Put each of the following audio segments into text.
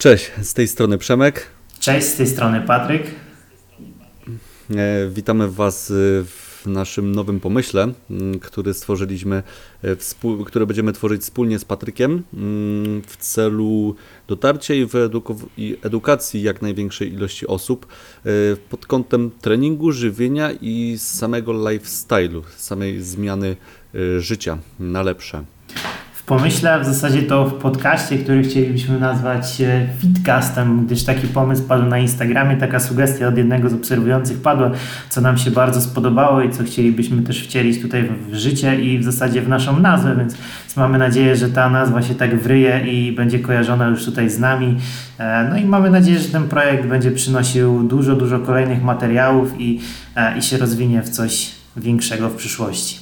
Cześć, z tej strony Przemek. Cześć, z tej strony Patryk. E, witamy Was e, w naszym nowym pomyśle, m, który stworzyliśmy, e, które będziemy tworzyć wspólnie z Patrykiem m, w celu dotarcia i, edukacji jak największej ilości osób pod kątem treningu, żywienia i samego lifestyle'u, samej zmiany życia na lepsze. Pomyśle, w zasadzie to w podcaście, który chcielibyśmy nazwać e, Fitcastem, gdyż taki pomysł padł na Instagramie, taka sugestia od jednego z obserwujących padła, co nam się bardzo spodobało i co chcielibyśmy też wcielić tutaj w życie i w zasadzie w naszą nazwę, więc, więc mamy nadzieję, że ta nazwa się tak wryje i będzie kojarzona już tutaj z nami. E, No i mamy nadzieję, że ten projekt będzie przynosił dużo, dużo kolejnych materiałów i, e, i się rozwinie w coś większego w przyszłości.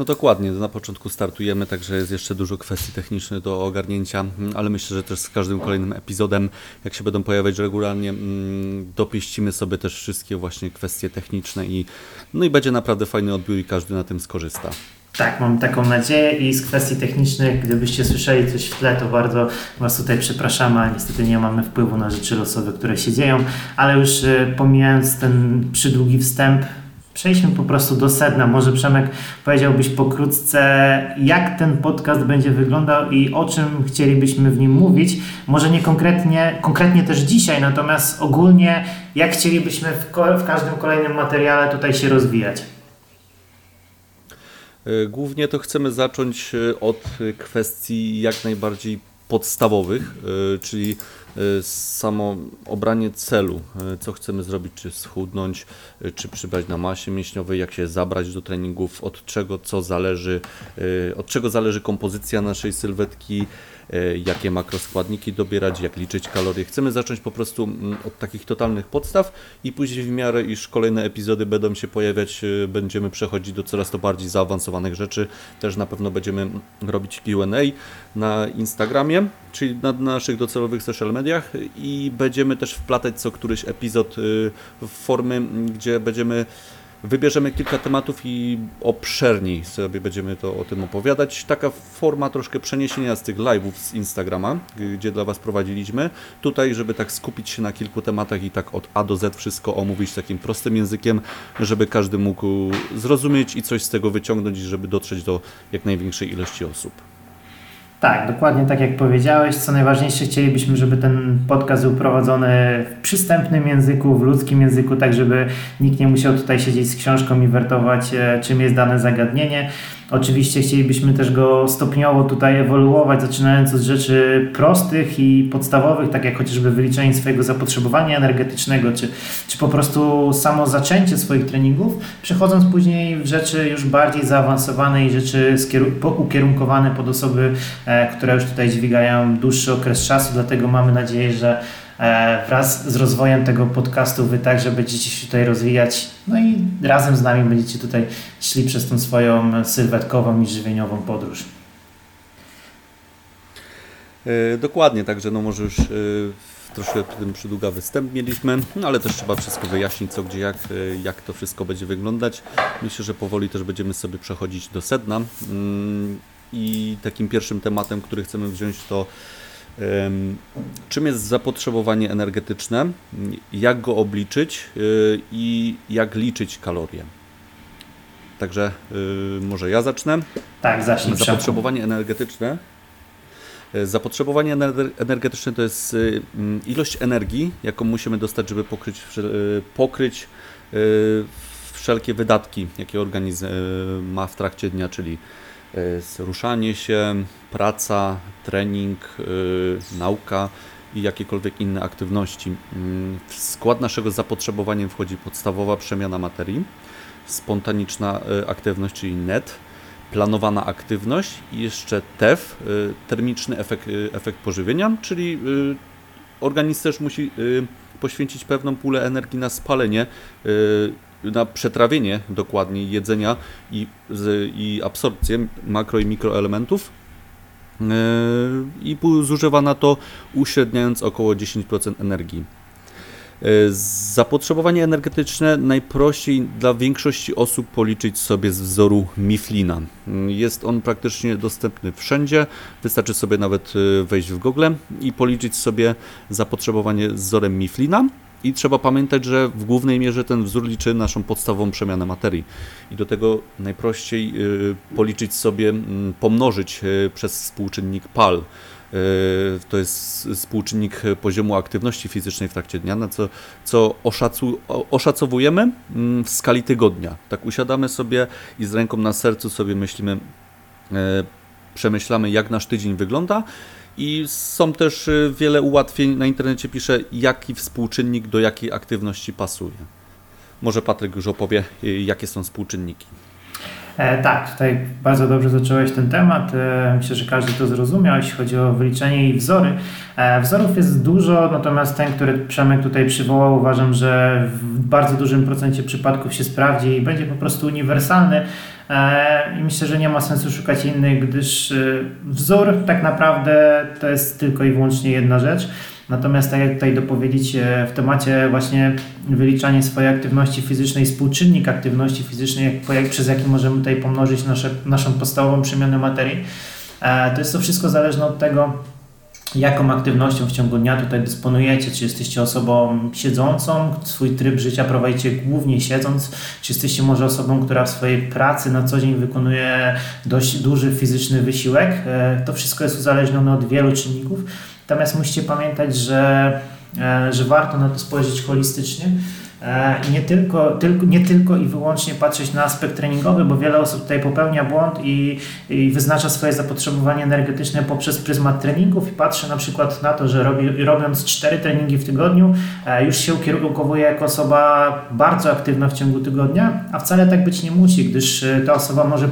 No dokładnie, na początku startujemy, także jest jeszcze dużo kwestii technicznych do ogarnięcia, mm, ale myślę, że też z każdym kolejnym epizodem, jak się będą pojawiać regularnie, mm, dopieścimy sobie też wszystkie właśnie kwestie techniczne i no i będzie naprawdę fajny odbiór i każdy na tym skorzysta. Tak, mam taką nadzieję i z kwestii technicznych, gdybyście słyszeli coś w tle, to bardzo Was tutaj przepraszamy, a niestety nie mamy wpływu na rzeczy losowe, które się dzieją, ale już e, pomijając ten przydługi wstęp, przejdźmy po prostu do sedna. Może Przemek powiedziałbyś pokrótce, jak ten podcast będzie wyglądał i o czym chcielibyśmy w nim mówić. Może nie konkretnie, konkretnie też dzisiaj, natomiast ogólnie jak chcielibyśmy w, w każdym kolejnym materiale tutaj się rozwijać. E, Głównie to chcemy zacząć e, od e, kwestii jak najbardziej podstawowych, czyli samo obranie celu, e, co chcemy zrobić, czy schudnąć, e, czy przybrać na masie mięśniowej, jak się zabrać do treningów, od czego co zależy, od czego zależy kompozycja naszej sylwetki, jakie makroskładniki dobierać, jak liczyć kalorie. Chcemy zacząć po prostu mm, od takich totalnych podstaw i później w miarę, iż kolejne epizody będą się pojawiać, będziemy przechodzić do coraz to bardziej zaawansowanych rzeczy. Też na pewno będziemy robić Q&A na Instagramie, czyli na naszych docelowych social mediach i będziemy też wplatać co któryś epizod y, w formy, gdzie będziemy Wybierzemy kilka tematów i obszerniej sobie będziemy to o tym opowiadać. Taka forma troszkę przeniesienia z tych live'ów z Instagrama, gdzie dla Was prowadziliśmy. Tutaj, żeby tak skupić się na kilku tematach i tak od A do Z wszystko omówić takim prostym językiem, żeby każdy mógł zrozumieć i coś z tego wyciągnąć, żeby dotrzeć do jak największej ilości osób. Tak, dokładnie tak jak powiedziałeś. Co najważniejsze, chcielibyśmy, żeby ten podcast był prowadzony w przystępnym języku, w ludzkim języku, tak żeby nikt nie musiał tutaj siedzieć z książką i wertować, e, czym jest dane zagadnienie. Oczywiście chcielibyśmy też go stopniowo tutaj ewoluować, zaczynając od rzeczy prostych i podstawowych, tak jak chociażby wyliczenie swojego zapotrzebowania energetycznego, czy, czy po prostu samo zaczęcie swoich treningów, przechodząc później w rzeczy już bardziej zaawansowane i rzeczy ukierunkowane pod osoby, e, które już tutaj dźwigają dłuższy okres czasu, dlatego mamy nadzieję, że wraz z rozwojem tego podcastu Wy także będziecie się tutaj rozwijać, no i razem z nami będziecie tutaj szli przez tą swoją sylwetkową i żywieniową podróż. E, Dokładnie, także no może już e, troszkę tym przydługa występ mieliśmy, no ale też trzeba wszystko wyjaśnić co, gdzie, jak, e, jak to wszystko będzie wyglądać. Myślę, że powoli też będziemy sobie przechodzić do sedna Mm, i takim pierwszym tematem, który chcemy wziąć to czym jest zapotrzebowanie energetyczne, jak go obliczyć e, i jak liczyć kalorie. Także e, może ja zacznę. Tak, zacznij. Zapotrzebowanie energetyczne. E, Zapotrzebowanie ener- energetyczne to jest y, mm, ilość energii, jaką musimy dostać, żeby pokryć, y, pokryć y, wszelkie wydatki, jakie organizm y, ma w trakcie dnia, czyli y, ruszanie się, praca, trening, y, nauka i jakiekolwiek inne aktywności. Mm, W skład naszego zapotrzebowania wchodzi podstawowa przemiana materii, spontaniczna y, aktywność, czyli NET, planowana aktywność i jeszcze TEF, termiczny efekt, efekt pożywienia, czyli organizm też musi poświęcić pewną pulę energii na spalenie, na przetrawienie dokładnie jedzenia i, z, i absorpcję makro i mikroelementów. y, I zużywa na to uśredniając około 10% energii. Zapotrzebowanie energetyczne najprościej dla większości osób policzyć sobie z wzoru Mifflina. Jest on praktycznie dostępny wszędzie, wystarczy sobie nawet wejść w Google i policzyć sobie zapotrzebowanie z wzorem Mifflina. I trzeba pamiętać, że w głównej mierze ten wzór liczy naszą podstawową przemianę materii. I do tego najprościej policzyć sobie, pomnożyć przez współczynnik PAL. To jest współczynnik poziomu aktywności fizycznej w trakcie dnia, na co, co oszacu, oszacowujemy w skali tygodnia. Tak usiadamy sobie i z ręką na sercu sobie myślimy, przemyślamy jak nasz tydzień wygląda i są też wiele ułatwień. Na internecie pisze, jaki współczynnik do jakiej aktywności pasuje. Może Patryk już opowie, jakie są współczynniki. E, tak, tutaj bardzo dobrze zacząłeś ten temat. E, myślę, że każdy to zrozumiał, jeśli chodzi o wyliczenie i wzory. E, wzorów jest dużo, natomiast ten, który Przemek tutaj przywołał, uważam, że w bardzo dużym procencie przypadków się sprawdzi i będzie po prostu uniwersalny. I myślę, że nie ma sensu szukać innych, gdyż wzór tak naprawdę to jest tylko i wyłącznie jedna rzecz. Natomiast tak jak tutaj dopowiedzieć w temacie właśnie wyliczanie swojej aktywności fizycznej, współczynnik aktywności fizycznej, przez jaki możemy tutaj pomnożyć nasze, naszą podstawową przemianę materii, to jest to wszystko zależne od tego, jaką aktywnością w ciągu dnia tutaj dysponujecie, czy jesteście osobą siedzącą, swój tryb życia prowadzicie głównie siedząc, czy jesteście może osobą, która w swojej pracy na co dzień wykonuje dość duży fizyczny wysiłek. To wszystko jest uzależnione od wielu czynników. Natomiast musicie pamiętać, że, e, że warto na to spojrzeć holistycznie e, nie tylko, tylko, nie tylko i wyłącznie patrzeć na aspekt treningowy, bo wiele osób tutaj popełnia błąd i, i wyznacza swoje zapotrzebowanie energetyczne poprzez pryzmat treningów i patrzy na przykład na to, że robi, robiąc cztery treningi w tygodniu e, już się ukierunkowuje jako osoba bardzo aktywna w ciągu tygodnia, a wcale tak być nie musi, gdyż ta osoba może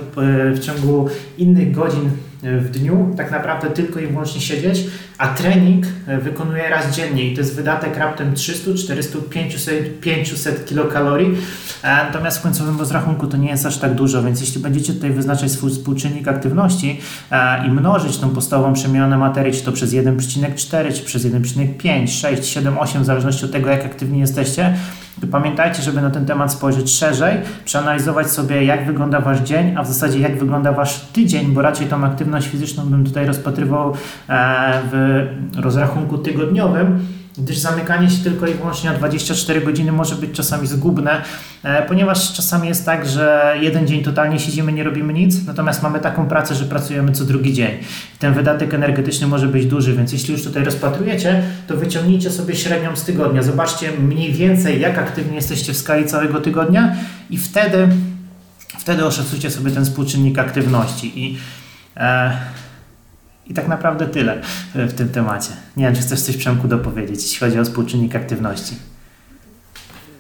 w ciągu innych godzin w dniu tak naprawdę tylko i wyłącznie siedzieć, a trening e, wykonuje raz dziennie i to jest wydatek raptem 300, 400, 500, 500 kilokalorii. E, natomiast w końcowym rozrachunku to nie jest aż tak dużo, więc jeśli będziecie tutaj wyznaczać swój współczynnik aktywności e, i mnożyć tą podstawową przemianę materii, czy to przez 1,4, czy przez 1,5, 6, 7, 8, w zależności od tego, jak aktywni jesteście, Pamiętajcie, żeby na ten temat spojrzeć szerzej, przeanalizować sobie, jak wygląda Wasz dzień, a w zasadzie jak wygląda Wasz tydzień, bo raczej tą aktywność fizyczną bym tutaj rozpatrywał e, w rozrachunku tygodniowym gdyż zamykanie się tylko i wyłącznie na 24 godziny może być czasami zgubne, e, ponieważ czasami jest tak, że jeden dzień totalnie siedzimy, nie robimy nic, natomiast mamy taką pracę, że pracujemy co drugi dzień. Ten wydatek energetyczny może być duży, więc jeśli już tutaj rozpatrujecie, to wyciągnijcie sobie średnią z tygodnia. Zobaczcie mniej więcej, jak aktywni jesteście w skali całego tygodnia i wtedy, wtedy oszacujcie sobie ten współczynnik aktywności. I e, i tak naprawdę tyle w tym temacie. Nie wiem, czy chcesz coś Przemku dopowiedzieć, jeśli chodzi o współczynnik aktywności.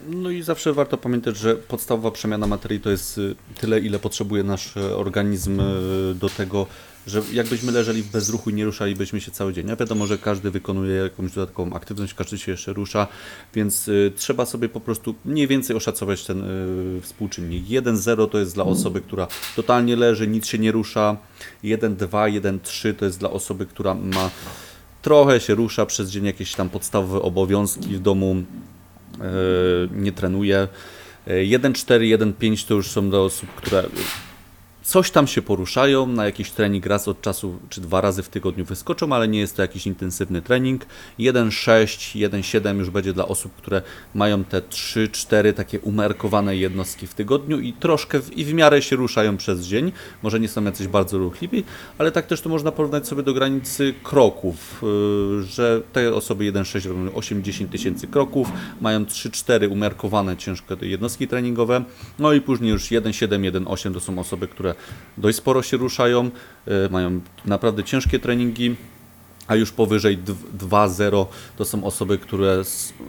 No i zawsze warto pamiętać, że podstawowa przemiana materii to jest y, tyle, ile potrzebuje nasz y, organizm y, do tego, że jakbyśmy leżeli w bezruchu i nie ruszalibyśmy się cały dzień. Wiadomo, że każdy wykonuje jakąś dodatkową aktywność, każdy się jeszcze rusza, więc y, trzeba sobie po prostu mniej więcej oszacować ten y, współczynnik. 1,0 to jest dla osoby, która totalnie leży, nic się nie rusza. 1,2, 1,3 to jest dla osoby, która ma trochę się rusza przez dzień, jakieś tam podstawowe obowiązki w domu, y, nie trenuje. 1,4, 1,5 to już są dla osób, które coś tam się poruszają, na jakiś trening raz od czasu, czy dwa razy w tygodniu wyskoczą, ale nie jest to jakiś intensywny trening. 1,6, 1,7 już będzie dla osób, które mają te 3-4 takie umiarkowane jednostki w tygodniu i troszkę w, i w miarę się ruszają przez dzień. Może nie są jacyś bardzo ruchliwi, ale tak też to można porównać sobie do granicy kroków, yy, że te osoby 1,6 robią 8-10 tysięcy kroków, mają 3-4 umiarkowane ciężkie jednostki treningowe, no i później już 1,7, 1,8 to są osoby, które dość sporo się ruszają, e, mają naprawdę ciężkie treningi, a już powyżej 2-0 to są osoby, które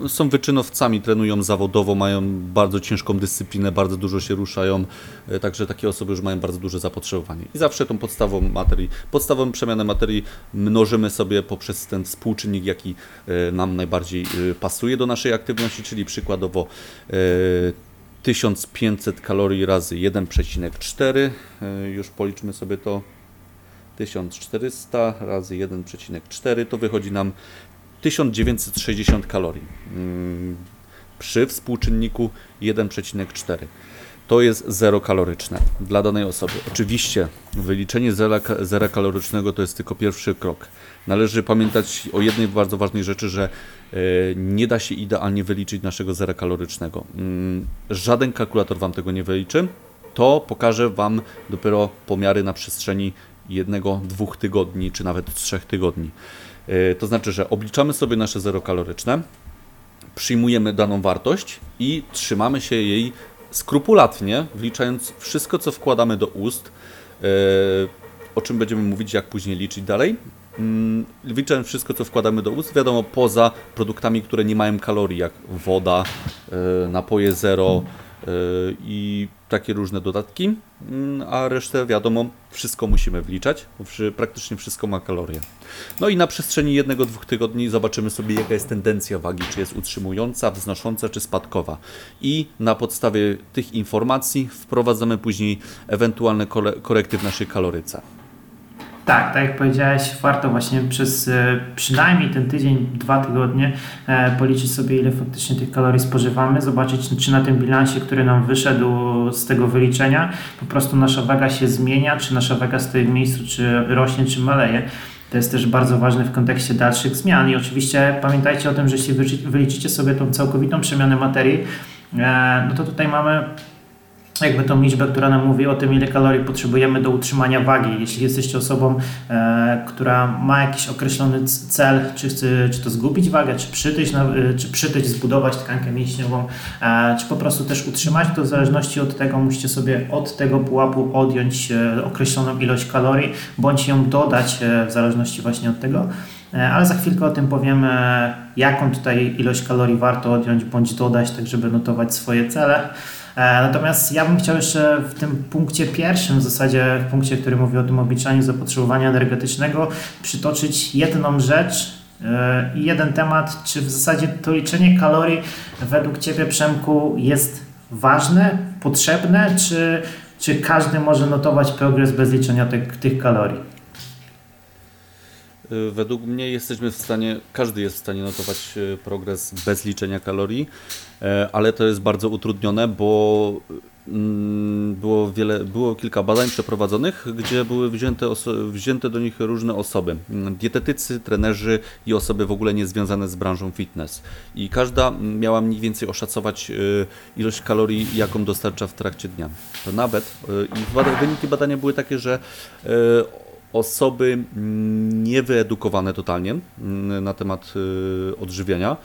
są wyczynowcami, trenują zawodowo, mają bardzo ciężką dyscyplinę, bardzo dużo się ruszają, e, także takie osoby już mają bardzo duże zapotrzebowanie. I zawsze tą podstawową materii, podstawową przemianę materii mnożymy sobie poprzez ten współczynnik, jaki e, nam najbardziej pasuje do naszej aktywności, czyli przykładowo 1500 kalorii razy 1,4 e, już policzmy sobie to 1400 razy 1,4 to wychodzi nam 1960 kalorii mm, przy współczynniku 1,4. To jest zero kaloryczne dla danej osoby. Oczywiście wyliczenie zera, zera kalorycznego to jest tylko pierwszy krok. Należy pamiętać o jednej bardzo ważnej rzeczy, że nie da się idealnie wyliczyć naszego zera kalorycznego. Mm, Żaden kalkulator Wam tego nie wyliczy. To pokaże Wam dopiero pomiary na przestrzeni jednego, dwóch tygodni, czy nawet trzech tygodni. E, To znaczy, że obliczamy sobie nasze zero kaloryczne, przyjmujemy daną wartość i trzymamy się jej skrupulatnie, wliczając wszystko, co wkładamy do ust, e, o czym będziemy mówić, jak później liczyć dalej. Mm, Wliczając wszystko, co wkładamy do ust, wiadomo, poza produktami, które nie mają kalorii, jak woda, e, napoje zero e, i takie różne dodatki, Mm, a resztę, wiadomo, wszystko musimy wliczać, bo praktycznie wszystko ma kalorie. No i na przestrzeni jednego, dwóch tygodni zobaczymy sobie, jaka jest tendencja wagi, czy jest utrzymująca, wznosząca, czy spadkowa. I na podstawie tych informacji wprowadzamy później ewentualne korekty w naszej kaloryce. Tak, tak jak powiedziałeś, warto właśnie przez e, przynajmniej ten tydzień, dwa tygodnie e, policzyć sobie, ile faktycznie tych kalorii spożywamy, zobaczyć, czy na tym bilansie, który nam wyszedł z tego wyliczenia, po prostu nasza waga się zmienia, czy nasza waga stoi w miejscu, czy rośnie, czy maleje. To jest też bardzo ważne w kontekście dalszych zmian. I oczywiście pamiętajcie o tym, że jeśli wyliczy- wyliczycie sobie tą całkowitą przemianę materii, e, no to tutaj mamy jakby tą liczbę, która nam mówi o tym, ile kalorii potrzebujemy do utrzymania wagi. Jeśli jesteście osobą, e, która ma jakiś określony cel, czy chce czy to zgubić wagę, czy przytyć, na, e, czy przytyć, zbudować tkankę mięśniową, e, czy po prostu też utrzymać, to w zależności od tego musicie sobie od tego pułapu odjąć e, określoną ilość kalorii, bądź ją dodać e, w zależności właśnie od tego. E, Ale za chwilkę o tym powiemy, jaką tutaj ilość kalorii warto odjąć bądź dodać, tak żeby notować swoje cele. E, Natomiast ja bym chciał jeszcze w tym punkcie pierwszym, w zasadzie w punkcie, który mówi o tym obliczaniu zapotrzebowania energetycznego, przytoczyć jedną rzecz e, i jeden temat, czy w zasadzie to liczenie kalorii według Ciebie, Przemku, jest ważne, potrzebne, czy, czy każdy może notować progres bez liczenia tych, tych kalorii? Y, Według mnie jesteśmy w stanie, każdy jest w stanie notować y, progres bez liczenia kalorii, e, ale to jest bardzo utrudnione, bo mm, było, wiele, było kilka badań przeprowadzonych, gdzie były wzięte, wzięte do nich różne osoby. Mm, Dietetycy, trenerzy i osoby w ogóle niezwiązane z branżą fitness. I każda miała mniej więcej oszacować y, ilość kalorii, jaką dostarcza w trakcie dnia. To nawet, y, i wyniki badania były takie, że y, osoby mm, niewyedukowane totalnie mm, na temat y, odżywiania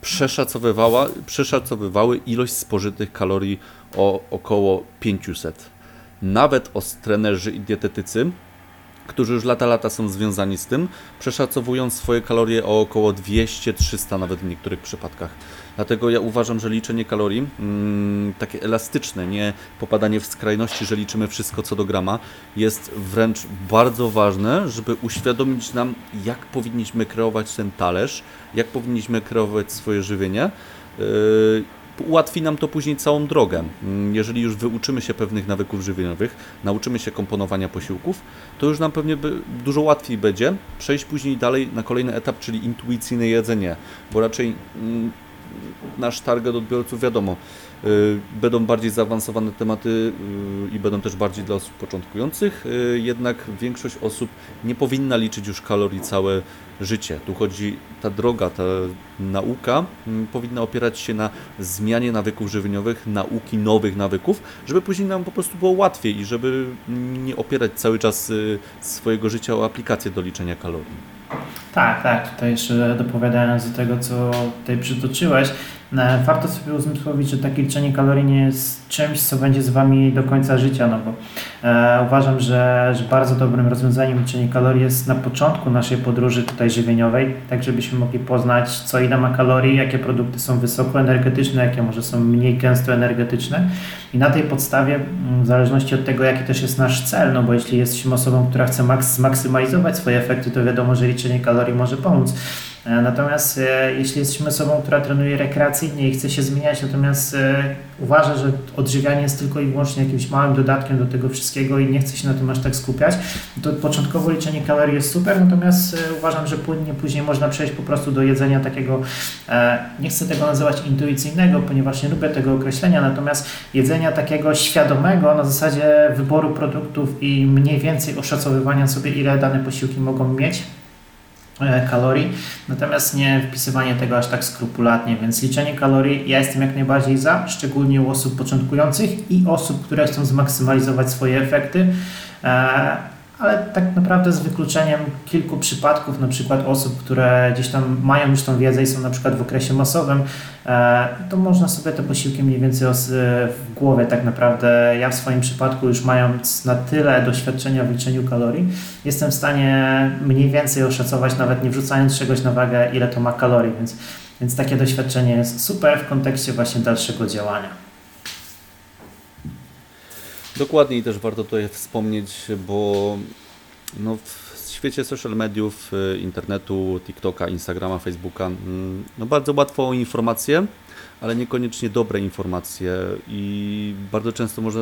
przeszacowywała, przeszacowywały ilość spożytych kalorii o około 500. Nawet trenerzy i dietetycy, którzy już lata lata są związani z tym, przeszacowują swoje kalorie o około 200-300 nawet w niektórych przypadkach. Dlatego ja uważam, że liczenie kalorii, mm, takie elastyczne, nie popadanie w skrajności, że liczymy wszystko co do grama, jest wręcz bardzo ważne, żeby uświadomić nam, jak powinniśmy kreować ten talerz, jak powinniśmy kreować swoje żywienie. Yy, Ułatwi nam to później całą drogę. Mm, Jeżeli już wyuczymy się pewnych nawyków żywieniowych, nauczymy się komponowania posiłków, to już nam pewnie dużo łatwiej będzie przejść później dalej na kolejny etap, czyli intuicyjne jedzenie, bo raczej mm, nasz target odbiorców wiadomo, będą bardziej zaawansowane tematy y, i będą też bardziej dla osób początkujących, y, jednak większość osób nie powinna liczyć już kalorii całe życie. Tu chodzi ta droga, ta nauka mm, powinna opierać się na zmianie nawyków żywieniowych, nauki nowych nawyków, żeby później nam po prostu było łatwiej i żeby nie opierać cały czas y, swojego życia o aplikację do liczenia kalorii. Tak, tak. Tutaj jeszcze dopowiadając do tego, co tutaj przytoczyłeś, warto sobie uzmysłowić, że takie liczenie kalorii nie jest czymś, co będzie z Wami do końca życia, no bo e, uważam, że, że bardzo dobrym rozwiązaniem liczenie kalorii jest na początku naszej podróży tutaj żywieniowej, tak żebyśmy mogli poznać, co ile ma kalorii, jakie produkty są wysokoenergetyczne, jakie może są mniej gęsto energetyczne i na tej podstawie, w zależności od tego, jaki też jest nasz cel, no bo jeśli jesteśmy osobą, która chce maks- zmaksymalizować swoje efekty, to wiadomo, że liczenie kalorii może pomóc. E, Natomiast e, jeśli jesteśmy osobą, która trenuje rekreacyjnie i chce się zmieniać, natomiast e, uważa, że odżywianie jest tylko i wyłącznie jakimś małym dodatkiem do tego wszystkiego i nie chce się na tym aż tak skupiać, to początkowo liczenie kalorii jest super, natomiast uważam, że płynnie później można przejść po prostu do jedzenia takiego, nie chcę tego nazywać intuicyjnego, ponieważ nie lubię tego określenia, natomiast jedzenia takiego świadomego na zasadzie wyboru produktów i mniej więcej oszacowywania sobie, ile dane posiłki mogą mieć kalorii, natomiast nie wpisywanie tego aż tak skrupulatnie, więc liczenie kalorii ja jestem jak najbardziej za, szczególnie u osób początkujących i osób, które chcą zmaksymalizować swoje efekty, e, ale tak naprawdę z wykluczeniem kilku przypadków, na przykład osób, które gdzieś tam mają już tą wiedzę i są na przykład w okresie masowym, e, to można sobie te posiłki mniej więcej os- w głowie tak naprawdę, ja w swoim przypadku już mając na tyle doświadczenia w liczeniu kalorii, jestem w stanie mniej więcej oszacować, nawet nie wrzucając czegoś na wagę, ile to ma kalorii, więc, więc takie doświadczenie jest super w kontekście właśnie dalszego działania. Dokładnie i też warto tutaj wspomnieć, bo no, w świecie social mediów, y, internetu, TikToka, Instagrama, Facebooka, mm, no bardzo łatwo o informacje, ale niekoniecznie dobre informacje i bardzo często można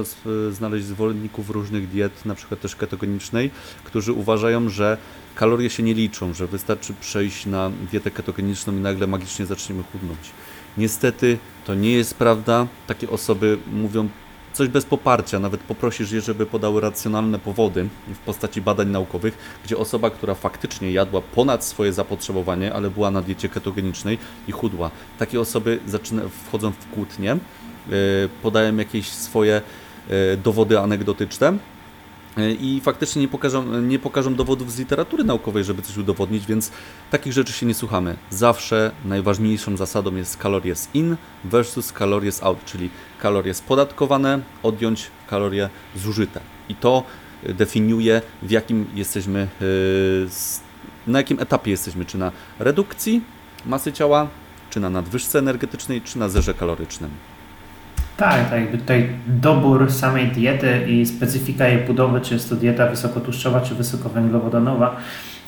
znaleźć zwolenników różnych diet, na przykład też ketogenicznej, którzy uważają, że kalorie się nie liczą, że wystarczy przejść na dietę ketogeniczną i nagle magicznie zaczniemy chudnąć. Niestety to nie jest prawda. Takie osoby mówią coś bez poparcia, nawet poprosisz je, żeby podały racjonalne powody w postaci badań naukowych, gdzie osoba, która faktycznie jadła ponad swoje zapotrzebowanie, ale była na diecie ketogenicznej i chudła. Takie osoby zaczyna, wchodzą w kłótnie, yy, podają jakieś swoje yy, dowody anegdotyczne i faktycznie nie pokażą, nie pokażą dowodów z literatury naukowej, żeby coś udowodnić, więc takich rzeczy się nie słuchamy. Zawsze najważniejszą zasadą jest calories in versus calories out, czyli kalorie spodatkowane, odjąć kalorie zużyte. I to y, definiuje, w jakim jesteśmy, y, na jakim etapie jesteśmy, czy na redukcji masy ciała, czy na nadwyżce energetycznej, czy na zerze kalorycznym. Tak, tak, jakby tutaj dobór samej diety i specyfika jej budowy, czy jest to dieta wysokotłuszczowa, czy wysokowęglowodanowa,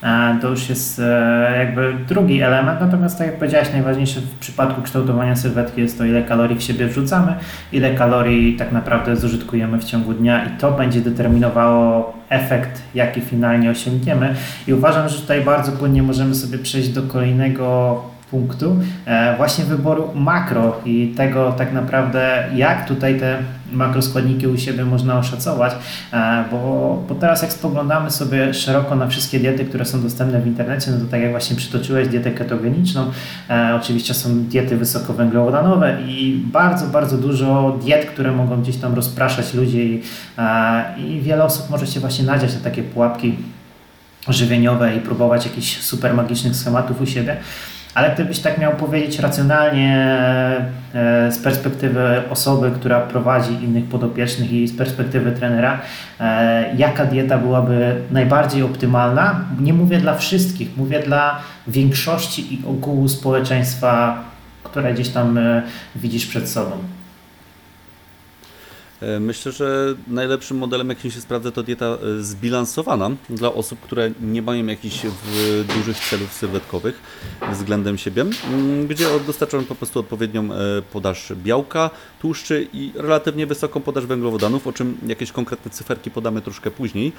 e, to już jest e, jakby drugi element. Natomiast tak jak powiedziałeś, najważniejsze w przypadku kształtowania sylwetki jest to, ile kalorii w siebie wrzucamy, ile kalorii tak naprawdę zużytkujemy w ciągu dnia i to będzie determinowało efekt, jaki finalnie osiągniemy. I uważam, że tutaj bardzo płynnie możemy sobie przejść do kolejnego punktu e, właśnie wyboru makro i tego tak naprawdę jak tutaj te makroskładniki u siebie można oszacować, e, bo, bo teraz jak spoglądamy sobie szeroko na wszystkie diety, które są dostępne w internecie, no to tak jak właśnie przytoczyłeś dietę ketogeniczną, e, oczywiście są diety wysokowęglowodanowe i bardzo, bardzo dużo diet, które mogą gdzieś tam rozpraszać ludzi i, i wiele osób może się właśnie nadziać na takie pułapki żywieniowe i próbować jakichś super magicznych schematów u siebie. Ale gdybyś tak miał powiedzieć racjonalnie e, z perspektywy osoby, która prowadzi innych podopiecznych i z perspektywy trenera, e, jaka dieta byłaby najbardziej optymalna? Nie mówię dla wszystkich, mówię dla większości i ogółu społeczeństwa, które gdzieś tam e, widzisz przed sobą. E, Myślę, że najlepszym modelem, jaki się sprawdza, to dieta e, zbilansowana dla osób, które nie mają jakichś dużych celów sylwetkowych względem siebie, mm, gdzie dostarczamy po prostu odpowiednią e, podaż białka, tłuszczy i relatywnie wysoką podaż węglowodanów, o czym jakieś konkretne cyferki podamy troszkę później,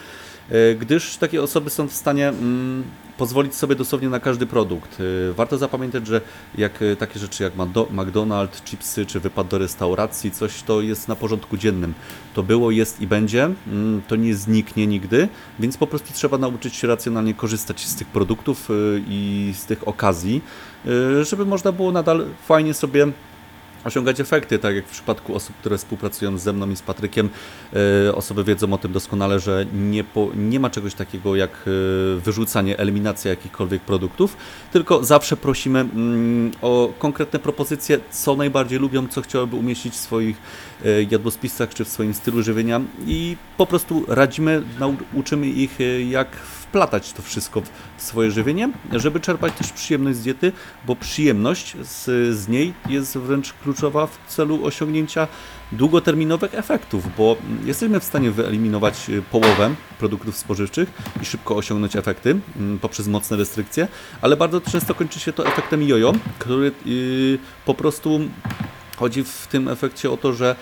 gdyż takie osoby są w stanie mm, pozwolić sobie dosłownie na każdy produkt. E, Warto zapamiętać, że jak e, takie rzeczy jak McDonald's, chipsy czy wypad do restauracji, coś to jest na porządku dziennym. To było, jest i będzie, mm, to nie zniknie nigdy, więc po prostu trzeba nauczyć się racjonalnie korzystać z tych produktów i z tych okazji, żeby można było nadal fajnie sobie osiągać efekty, tak jak w przypadku osób, które współpracują ze mną i z Patrykiem. e, Osoby wiedzą o tym doskonale, że nie, po, nie ma czegoś takiego jak e, wyrzucanie, eliminacja jakichkolwiek produktów, tylko zawsze prosimy mm, o konkretne propozycje, co najbardziej lubią, co chciałyby umieścić w swoich e, jadłospisach czy w swoim stylu żywienia i po prostu radzimy, nauczymy ich jak wplatać to wszystko w swoje żywienie, żeby czerpać też przyjemność z diety, bo przyjemność z, z niej jest wręcz klucz kluczowa w celu osiągnięcia długoterminowych efektów, bo jesteśmy w stanie wyeliminować y, połowę produktów spożywczych i szybko osiągnąć efekty mm, poprzez mocne restrykcje, ale bardzo często kończy się to efektem jojo, który yy, po prostu chodzi w tym efekcie o to, że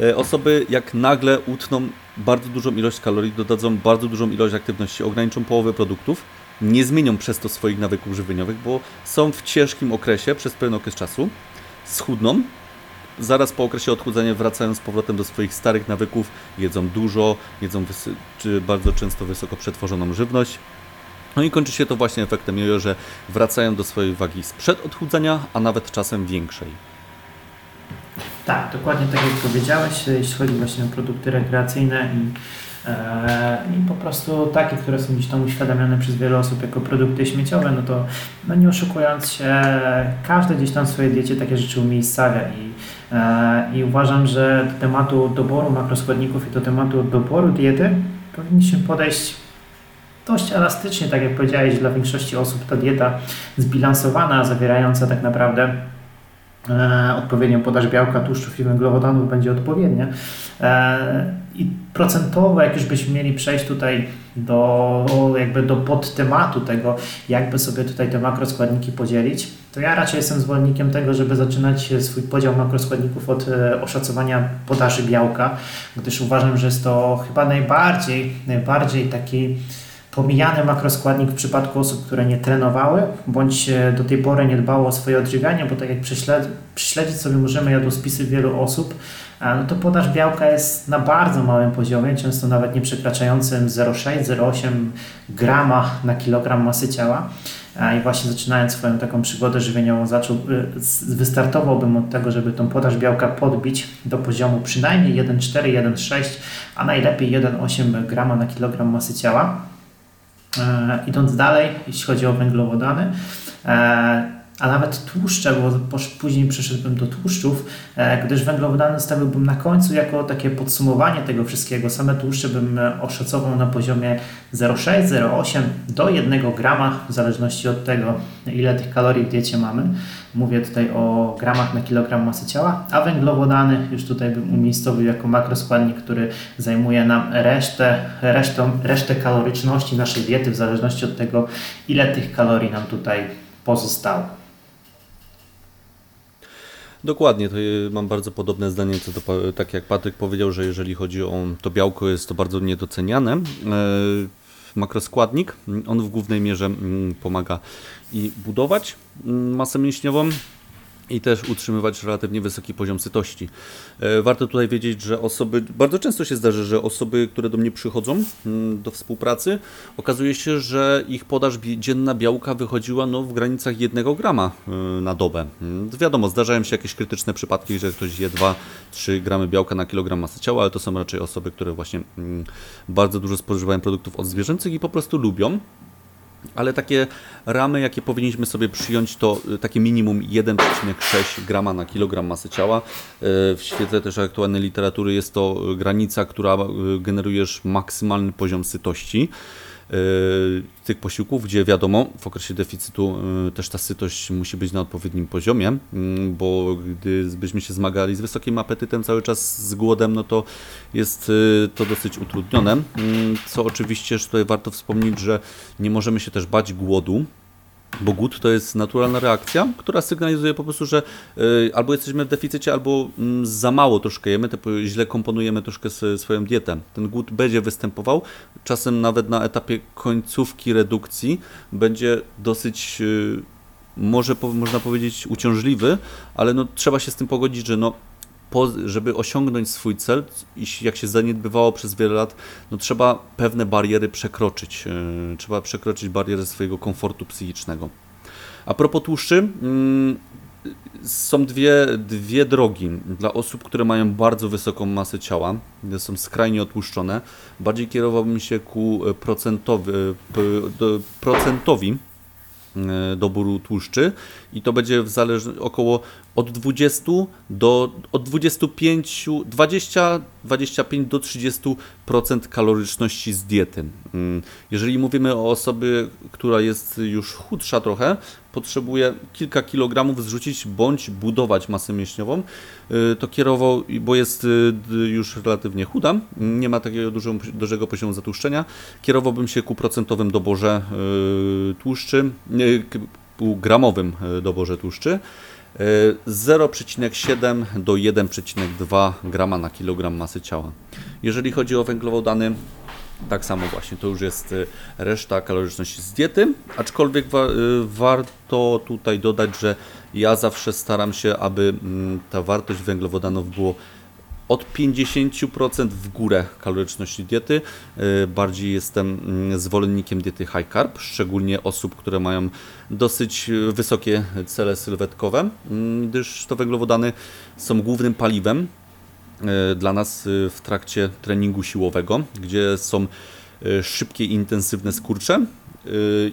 e, osoby jak nagle utną bardzo dużą ilość kalorii, dodadzą bardzo dużą ilość aktywności, ograniczą połowę produktów, nie zmienią przez to swoich nawyków żywieniowych, bo są w ciężkim okresie przez pewien okres czasu, schudną, zaraz po okresie odchudzania wracają z powrotem do swoich starych nawyków, jedzą dużo, jedzą czy bardzo często wysoko przetworzoną żywność. No i kończy się to właśnie efektem jojo, że wracają do swojej wagi sprzed odchudzania, a nawet czasem większej. Tak, dokładnie tak jak powiedziałeś, jeśli chodzi właśnie o produkty rekreacyjne i, e, i po prostu takie, które są gdzieś tam uświadamiane przez wiele osób jako produkty śmieciowe, no to no nie oszukując się, każdy gdzieś tam w swojej diecie takie rzeczy umiejscawia i, e, i uważam, że do tematu doboru makroskładników i do tematu doboru diety powinniśmy podejść dość elastycznie, tak jak powiedziałeś, dla większości osób ta dieta zbilansowana, zawierająca tak naprawdę odpowiednią podaż białka, tłuszczów i węglowodanów będzie odpowiednia. E, I procentowo, jak już byśmy mieli przejść tutaj do, jakby do podtematu tego, jakby sobie tutaj te makroskładniki podzielić, to ja raczej jestem zwolennikiem tego, żeby zaczynać swój podział makroskładników od e, oszacowania podaży białka, gdyż uważam, że jest to chyba najbardziej, najbardziej taki pomijany makroskładnik w przypadku osób, które nie trenowały, bądź e, do tej pory nie dbało o swoje odżywianie, bo tak jak prześled- prześledzić sobie możemy jadłospisy wielu osób, no to podaż białka jest na bardzo małym poziomie, często nawet nie przekraczającym 0,6-0,8 grama na kilogram masy ciała. I właśnie zaczynając swoją taką przygodę żywieniową, zaczął, z- wystartowałbym od tego, żeby tą podaż białka podbić do poziomu przynajmniej 1,4, 1,6, a najlepiej 1,8 grama na kilogram masy ciała. E, idąc dalej, jeśli chodzi o węglowodany, e, a nawet tłuszcze, bo później przeszedłbym do tłuszczów, e, gdyż węglowodany stawiłbym na końcu jako takie podsumowanie tego wszystkiego. Same tłuszcze bym e, oszacował na poziomie 0,6, 0,8 do 1 grama, w zależności od tego, ile tych kalorii w diecie mamy. Mówię tutaj o gramach na kilogram masy ciała, a węglowodany już tutaj bym umiejscowił jako makroskładnik, który zajmuje nam resztę, resztą, resztę kaloryczności naszej diety, w zależności od tego, ile tych kalorii nam tutaj pozostało. Dokładnie, to y, mam bardzo podobne zdanie, co pa- tak jak Patryk powiedział, że jeżeli chodzi o to białko, jest to bardzo niedoceniane. E, Makroskładnik, on w głównej mierze mm, pomaga i budować mm, masę mięśniową, i też utrzymywać relatywnie wysoki poziom sytości. E, Warto tutaj wiedzieć, że osoby, bardzo często się zdarza, że osoby, które do mnie przychodzą mm, do współpracy, okazuje się, że ich podaż dzienna białka wychodziła no, w granicach 1 grama y, na dobę. Mm, Wiadomo, zdarzają się jakieś krytyczne przypadki, że ktoś je 2-3 gramy białka na kilogram masy ciała, ale to są raczej osoby, które właśnie mm, bardzo dużo spożywają produktów odzwierzęcych i po prostu lubią ale takie ramy, jakie powinniśmy sobie przyjąć, to y, takie minimum 1,6 grama na kilogram masy ciała. Y, W świetle też aktualnej literatury jest to y, granica, która generujesz maksymalny poziom sytości tych posiłków, gdzie wiadomo, w okresie deficytu y, też ta sytość musi być na odpowiednim poziomie, mm, bo gdy byśmy się zmagali z wysokim apetytem cały czas z głodem, no to jest y, to dosyć utrudnione. Mm, Co oczywiście, że tutaj warto wspomnieć, że nie możemy się też bać głodu, bo głód to jest naturalna reakcja, która sygnalizuje po prostu, że y, albo jesteśmy w deficycie, albo mm, za mało troszkę jemy, źle komponujemy troszkę swoją dietę. Ten głód będzie występował, czasem nawet na etapie końcówki redukcji będzie dosyć, y, może można powiedzieć, uciążliwy, ale no, trzeba się z tym pogodzić, że no, żeby osiągnąć swój cel, jak się zaniedbywało przez wiele lat, no trzeba pewne bariery przekroczyć. Yy, trzeba przekroczyć barierę swojego komfortu psychicznego. A propos tłuszczy, mm, są dwie, dwie drogi dla osób, które mają bardzo wysoką masę ciała, są skrajnie otłuszczone. Bardziej kierowałbym się ku e, procentowy, p- do- procentowi e, doboru tłuszczy i to będzie w zależ- około od 20 do od 25, 20, 25 do 30% kaloryczności z diety. Mm, Jeżeli mówimy o osobie, która jest już chudsza trochę, potrzebuje kilka kilogramów zrzucić bądź budować masę mięśniową, y, to kierował, bo jest y, już relatywnie chuda, nie ma takiego dużego, dużego poziomu zatłuszczenia, kierowałbym się ku procentowym doborze y, tłuszczy, gramowym doborze tłuszczy. Y, 0,7 do 1,2 grama na kilogram masy ciała. Jeżeli chodzi o węglowodany, tak samo właśnie, to już jest y, reszta kaloryczności z diety, aczkolwiek wa- y, warto tutaj dodać, że ja zawsze staram się, aby mm, ta wartość węglowodanów było od 50% w górę kaloryczności diety. Y, Bardziej jestem mm, zwolennikiem diety high carb, szczególnie osób, które mają dosyć y, wysokie cele sylwetkowe, mm, gdyż to węglowodany są głównym paliwem e, dla nas w trakcie treningu siłowego, gdzie są szybkie i intensywne skurcze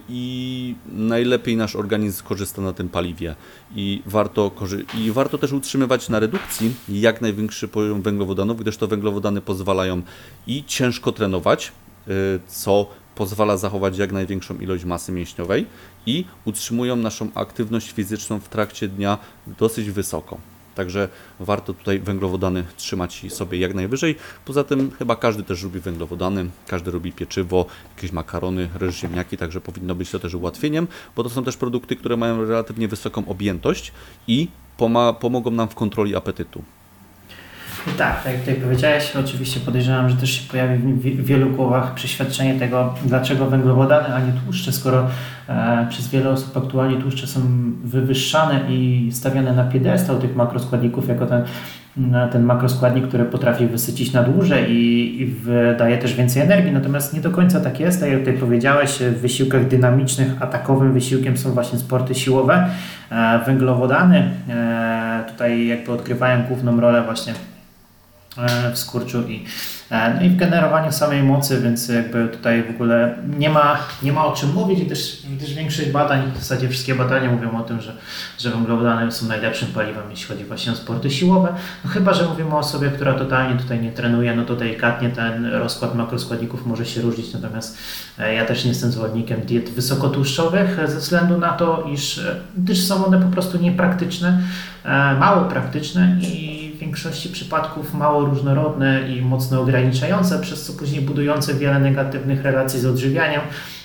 i najlepiej nasz organizm korzysta na tym paliwie i warto, i warto też utrzymywać na redukcji jak największy poziom węglowodanów, gdyż to węglowodany pozwalają i ciężko trenować, e, co pozwala zachować jak największą ilość masy mięśniowej i utrzymują naszą aktywność fizyczną w trakcie dnia dosyć wysoko. Także warto tutaj węglowodany trzymać sobie jak najwyżej. Poza tym chyba każdy też lubi węglowodany, każdy lubi pieczywo, jakieś makarony, ryż, ziemniaki, także powinno być to też ułatwieniem, bo to są też produkty, które mają relatywnie wysoką objętość i pomogą nam w kontroli apetytu. Tak, tak jak tutaj powiedziałeś, oczywiście podejrzewam, że też się pojawi w wi- w wielu głowach przeświadczenie tego, dlaczego węglowodany, a nie tłuszcze, skoro e, przez wiele osób aktualnie tłuszcze są wywyższane i stawiane na piedestał tych makroskładników jako ten, ten makroskładnik, który potrafi wysycić na dłużej i, i wydaje też więcej energii, natomiast nie do końca tak jest, tak jak tutaj powiedziałeś, w wysiłkach dynamicznych atakowym wysiłkiem są właśnie sporty siłowe. E, węglowodany e, tutaj jakby odgrywają główną rolę właśnie w skurczu i, e, no i w generowaniu samej mocy, więc jakby tutaj w ogóle nie ma, nie ma o czym mówić, gdyż, gdyż większość badań, w zasadzie wszystkie badania mówią o tym, że, że węglowodany są najlepszym paliwem, jeśli chodzi właśnie o sporty siłowe. No chyba, że mówimy o osobie, która totalnie tutaj nie trenuje, no to delikatnie ten rozkład makroskładników może się różnić, natomiast e, ja też nie jestem zwolennikiem diet wysokotłuszczowych e, ze względu na to, iż e, gdyż są one po prostu niepraktyczne, e, mało praktyczne i większości przypadków mało różnorodne i mocno ograniczające, przez co później budujące wiele negatywnych relacji z odżywianiem.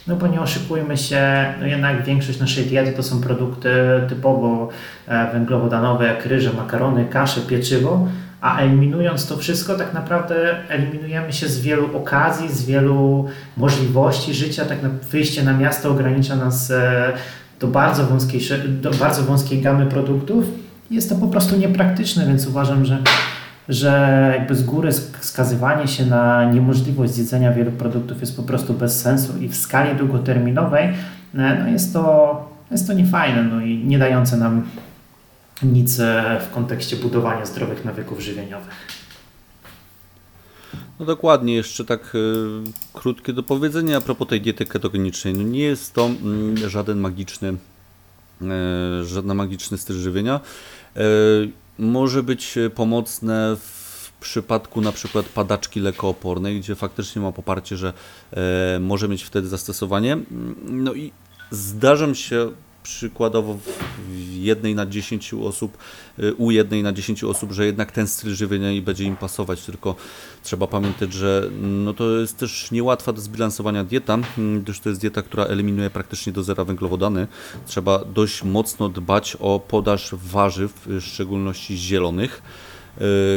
No bo nie oszukujmy się, no jednak większość naszej diety to są produkty typowo e, węglowodanowe, jak ryże, makarony, kasze, pieczywo, a eliminując to wszystko, tak naprawdę eliminujemy się z wielu okazji, z wielu możliwości życia. Tak na wyjście na miasto ogranicza nas e, do bardzo wąskiej, do bardzo wąskiej gamy produktów. Jest to po prostu niepraktyczne, więc uważam, że, że jakby z góry sk- skazywanie się na niemożliwość zjedzenia wielu produktów jest po prostu bez sensu i w skali długoterminowej e, no jest, to, jest to niefajne no i nie dające nam nic e, w kontekście budowania zdrowych nawyków żywieniowych. No dokładnie, jeszcze tak y, krótkie do powiedzenia a propos tej diety ketogenicznej. No nie jest to mm, żaden magiczny, e, żaden magiczny styl żywienia. E, może być pomocne w przypadku na przykład padaczki lekoopornej, gdzie faktycznie ma poparcie, że e, może mieć wtedy zastosowanie. No i zdarzam się przykładowo w jednej na 10 osób, y, u jednej na 10 osób, że jednak ten styl żywienia nie będzie im pasować, tylko trzeba pamiętać, że no to jest też niełatwa do zbilansowania dieta, mm, gdyż to jest dieta, która eliminuje praktycznie do zera węglowodany. Trzeba dość mocno dbać o podaż warzyw, w szczególności zielonych,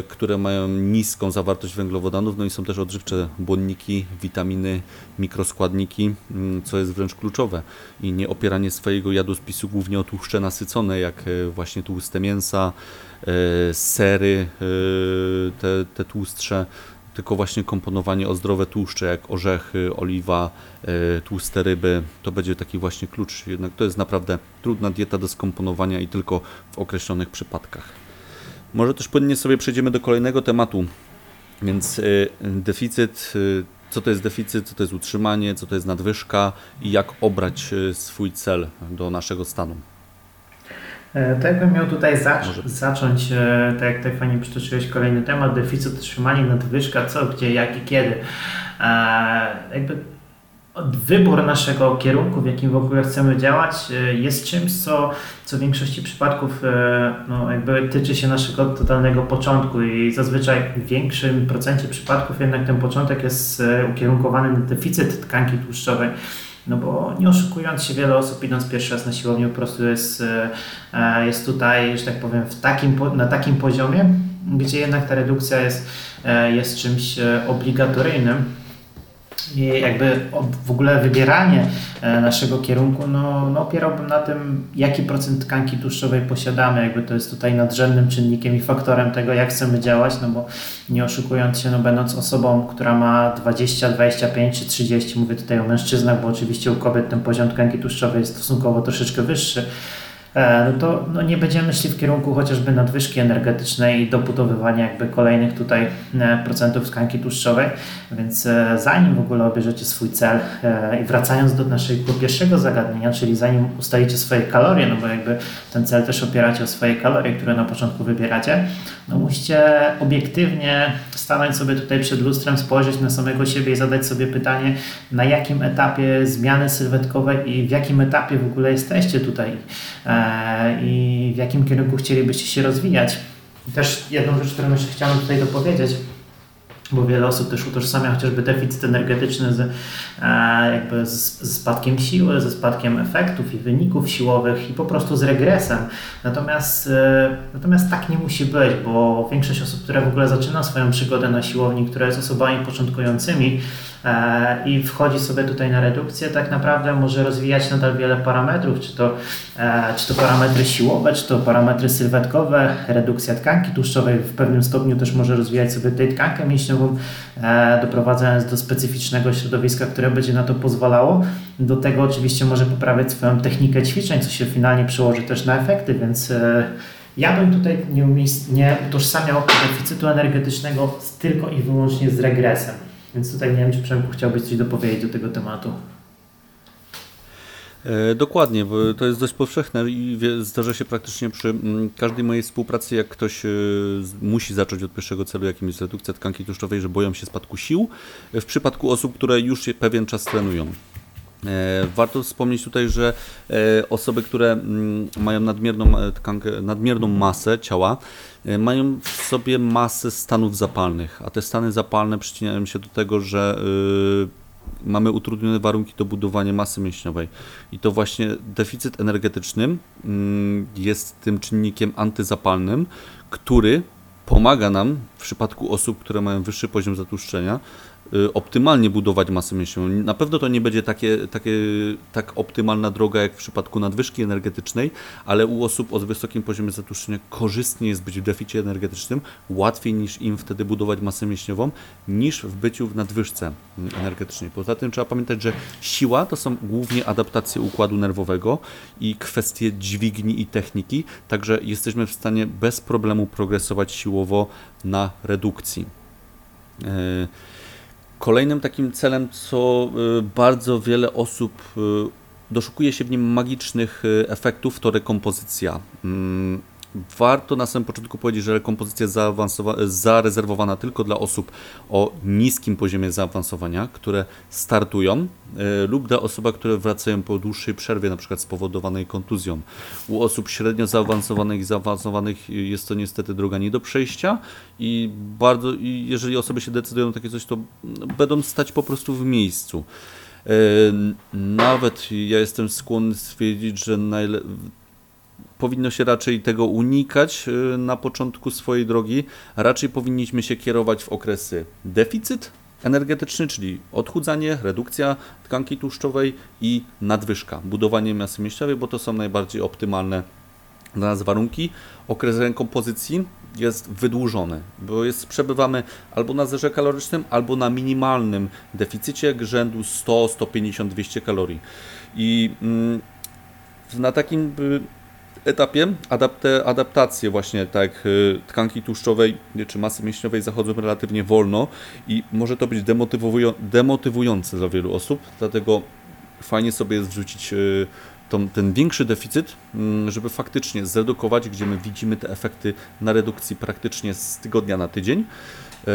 które mają niską zawartość węglowodanów, no i są też odżywcze błonniki, witaminy, mikroskładniki, mm, co jest wręcz kluczowe i nie opieranie swojego jadłospisu głównie o tłuszcze nasycone, jak e, właśnie tłuste mięsa, e, sery, e, te, te tłustsze, tylko właśnie komponowanie o zdrowe tłuszcze, jak orzechy, oliwa, tłuste ryby, to będzie taki właśnie klucz. Jednak to jest naprawdę trudna dieta do skomponowania i tylko w określonych przypadkach. Może też płynnie sobie przejdziemy do kolejnego tematu, więc y, deficyt, y, co to jest deficyt, co to jest utrzymanie, co to jest nadwyżka i jak obrać y, swój cel do naszego stanu. E, To jakbym miał tutaj zac- zacząć, e, tak jak tutaj fajnie przytoczyłeś kolejny temat, deficyt, utrzymanie, nadwyżka, co, gdzie, jak i kiedy. E, Jakby wybór naszego kierunku, w jakim w ogóle chcemy działać, e, jest czymś, co, co w większości przypadków e, no, jakby tyczy się naszego totalnego początku i zazwyczaj w większym procencie przypadków jednak ten początek jest e, ukierunkowany na deficyt tkanki tłuszczowej. No bo nie oszukując się, wiele osób idąc pierwszy raz na siłownię po prostu jest, jest tutaj, że tak powiem, w takim, na takim poziomie, gdzie jednak ta redukcja jest, jest czymś obligatoryjnym. I jakby w ogóle wybieranie e, naszego kierunku, no, no opierałbym na tym, jaki procent tkanki tłuszczowej posiadamy. Jakby to jest tutaj nadrzędnym czynnikiem i faktorem tego, jak chcemy działać, no bo nie oszukując się, no będąc osobą, która ma 20, 25 czy 30, mówię tutaj o mężczyznach, bo oczywiście u kobiet ten poziom tkanki tłuszczowej jest stosunkowo troszeczkę wyższy, no to no nie będziemy szli w kierunku chociażby nadwyżki energetycznej i dobudowywania jakby kolejnych tutaj e, procentów tkanki tłuszczowej, więc e, zanim w ogóle obierzecie swój cel e, i wracając do naszego pierwszego zagadnienia, czyli zanim ustalicie swoje kalorie, no bo jakby ten cel też opieracie o swoje kalorie, które na początku wybieracie, no musicie obiektywnie stanąć sobie tutaj przed lustrem, spojrzeć na samego siebie i zadać sobie pytanie, na jakim etapie zmiany sylwetkowej i w jakim etapie w ogóle jesteście tutaj. E, i w jakim kierunku chcielibyście się rozwijać. Też jedną rzecz, którą jeszcze chciałem tutaj dopowiedzieć, bo wiele osób też utożsamia chociażby deficyt energetyczny z, e, jakby z, z spadkiem siły, ze spadkiem efektów i wyników siłowych i po prostu z regresem. Natomiast, e, natomiast tak nie musi być, bo większość osób, które w ogóle zaczyna swoją przygodę na siłowni, która jest osobami początkującymi e, i wchodzi sobie tutaj na redukcję, tak naprawdę może rozwijać nadal wiele parametrów, czy to, czy to parametry siłowe, czy to parametry sylwetkowe, redukcja tkanki tłuszczowej w pewnym stopniu też może rozwijać sobie tej tkankę mięśniową, e, doprowadzając do specyficznego środowiska, które będzie na to pozwalało. Do tego oczywiście może poprawiać swoją technikę ćwiczeń, co się finalnie przełoży też na efekty, więc e, ja bym tutaj nie, nie utożsamiał deficytu energetycznego tylko i wyłącznie z regresem. Więc tutaj nie wiem, czy Przemku chciałbyś coś dopowiedzieć do tego tematu. E, Dokładnie, bo to jest dość powszechne i zdarza się praktycznie przy mm, każdej mojej współpracy, jak ktoś e, musi zacząć od pierwszego celu, jakim jest redukcja tkanki tłuszczowej, że boją się spadku sił, w przypadku osób, które już pewien czas trenują. E, Warto wspomnieć tutaj, że e, osoby, które mm, mają nadmierną e, tkankę, nadmierną masę ciała, e, mają w sobie masę stanów zapalnych, a te stany zapalne przyczyniają się do tego, że mamy utrudnione warunki do budowania masy mięśniowej. I to właśnie deficyt energetyczny mm, jest tym czynnikiem antyzapalnym, który pomaga nam w przypadku osób, które mają wyższy poziom zatłuszczenia, optymalnie budować masę mięśniową. Na pewno to nie będzie takie, takie, tak optymalna droga jak w przypadku nadwyżki energetycznej, ale u osób o wysokim poziomie zatłuszczenia korzystnie jest być w deficie energetycznym, łatwiej niż im wtedy budować masę mięśniową, niż w byciu w nadwyżce mm, energetycznej. Poza tym trzeba pamiętać, że siła to są głównie adaptacje układu nerwowego i kwestie dźwigni i techniki, także jesteśmy w stanie bez problemu progresować siłowo na redukcji. Yy, Kolejnym takim celem, co y, bardzo wiele osób y, doszukuje się w nim magicznych y, efektów, to rekompozycja. Warto na samym początku powiedzieć, że rekompozycja jest zarezerwowana tylko dla osób o niskim poziomie zaawansowania, które startują, y, lub dla osób, które wracają po dłuższej przerwie, przykład spowodowanej kontuzją. U osób średnio zaawansowanych i zaawansowanych jest to niestety droga nie do przejścia i bardzo, i jeżeli osoby się decydują na takie coś, to mm, będą stać po prostu w miejscu. E, Nawet ja jestem skłonny stwierdzić, że. Powinno się raczej tego unikać e, na początku swojej drogi. Raczej powinniśmy się kierować w okresy deficyt energetyczny, czyli odchudzanie, redukcja tkanki tłuszczowej i nadwyżka, budowanie masy mięśniowej, bo to są najbardziej optymalne dla nas warunki. Okres rekompozycji jest wydłużony, bo jest, przebywamy albo na zerze kalorycznym, albo na minimalnym deficycie rzędu 100, 150, 200 kalorii. I mm, na takim y, etapie adapte, adaptacje właśnie tak y, tkanki tłuszczowej y, czy masy mięśniowej zachodzą relatywnie wolno i może to być demotywują, demotywujące dla wielu osób, dlatego fajnie sobie jest wrzucić y, tą, ten większy deficyt, mm, żeby faktycznie zredukować, gdzie my widzimy te efekty na redukcji praktycznie z tygodnia na tydzień. E,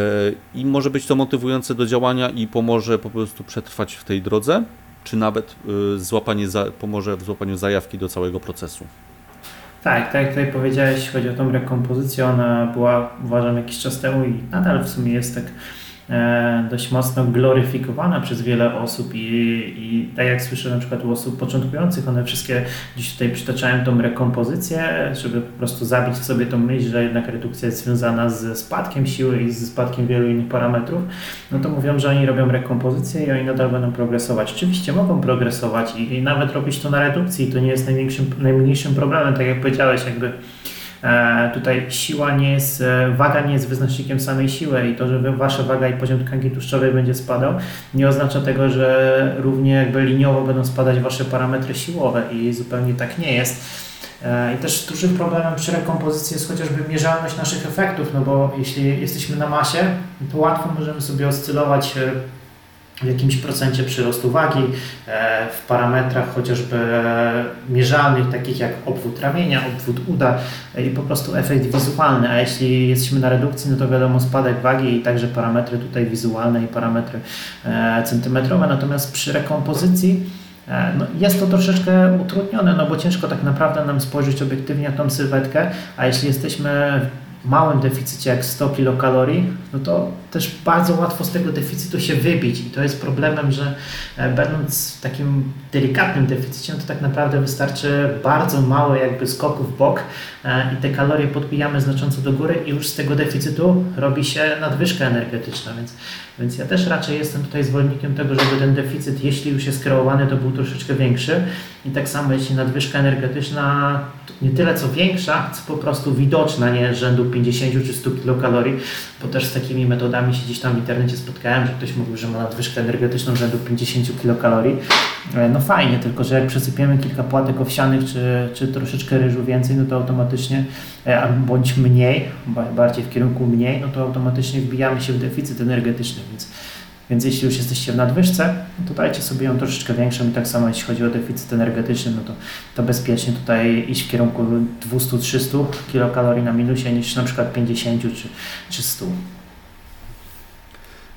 I może być to motywujące do działania i pomoże po prostu przetrwać w tej drodze, czy nawet y, złapanie pomoże w złapaniu zajawki do całego procesu. Tak, tak jak tutaj powiedziałeś, chodzi o tą rekompozycję, ona była uważam jakiś czas temu i nadal w sumie jest tak dość mocno gloryfikowana przez wiele osób i, i tak jak słyszę na przykład u osób początkujących, one wszystkie gdzieś tutaj przytaczają tą rekompozycję, żeby po prostu zabić w sobie tą myśl, że jednak redukcja jest związana ze spadkiem siły i ze spadkiem wielu innych parametrów, no to mówią, że oni robią rekompozycję i oni nadal będą progresować. Oczywiście mogą progresować i, i nawet robić to na redukcji, to nie jest największym, najmniejszym problemem, tak jak powiedziałeś, jakby E, tutaj siła nie jest, e, waga nie jest wyznacznikiem samej siły i to, że wasza waga i poziom tkanki tłuszczowej będzie spadał, nie oznacza tego, że równie jakby liniowo będą spadać wasze parametry siłowe i zupełnie tak nie jest. E, I też dużym problemem przy rekompozycji jest chociażby mierzalność naszych efektów, no bo jeśli jesteśmy na masie, to łatwo możemy sobie oscylować e, w jakimś procencie przyrostu wagi, e, w parametrach chociażby mierzalnych, takich jak obwód ramienia, obwód uda e, i po prostu efekt wizualny. A jeśli jesteśmy na redukcji, no to wiadomo spadek wagi i także parametry tutaj wizualne i parametry e, centymetrowe. Natomiast przy rekompozycji no jest to troszeczkę utrudnione, no bo ciężko tak naprawdę nam spojrzeć obiektywnie na tą sylwetkę, a jeśli jesteśmy w małym deficycie jak 100 kilokalorii, no to też bardzo łatwo z tego deficytu się wybić. I to jest problemem, że e, będąc w takim delikatnym deficycie, no to tak naprawdę wystarczy bardzo mało jakby skoku w bok e, i te kalorie podbijamy znacząco do góry i już z tego deficytu robi się nadwyżka energetyczna, więc, więc ja też raczej jestem tutaj zwolennikiem tego, żeby ten deficyt, jeśli już jest kreowany, to był troszeczkę większy. I tak samo jeśli nadwyżka energetyczna nie tyle co większa, co po prostu widoczna, nie? Rzędu 50 czy 100 kilokalorii, bo też z takimi metodami się gdzieś tam w internecie spotkałem, że ktoś mówił, że ma nadwyżkę energetyczną rzędu 50 kilokalorii. E, No fajnie, tylko że jak przesypiemy kilka płatek owsianych czy, czy troszeczkę ryżu więcej, no to automatycznie, e, bądź mniej, ba- bardziej w kierunku mniej, no to automatycznie wbijamy się w deficyt energetyczny, więc więc jeśli już jesteście w nadwyżce, no to dajcie sobie ją troszeczkę większą i tak samo jeśli chodzi o deficyt energetyczny, no to, to bezpiecznie tutaj iść w kierunku 200-300 kilokalorii na minusie niż na przykład 50 czy, czy 100.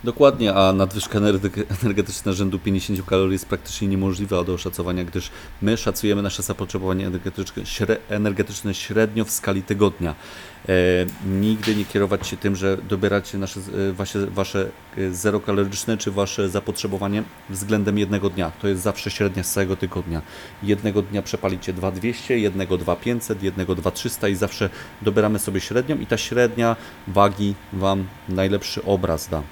Dokładnie, a nadwyżka energe- energetyczna rzędu 50 kalorii jest praktycznie niemożliwa do oszacowania, gdyż my szacujemy nasze zapotrzebowanie energetyczne, śre- energetyczne średnio w skali tygodnia. E, nigdy nie kierować się tym, że dobieracie nasze, e, wasze, wasze e, zerokaloryczne czy wasze zapotrzebowanie względem jednego dnia. To jest zawsze średnia z całego tygodnia. Jednego dnia przepalicie 2200, jednego 2500, jednego 2300 i zawsze dobieramy sobie średnią i ta średnia wagi Wam najlepszy obraz da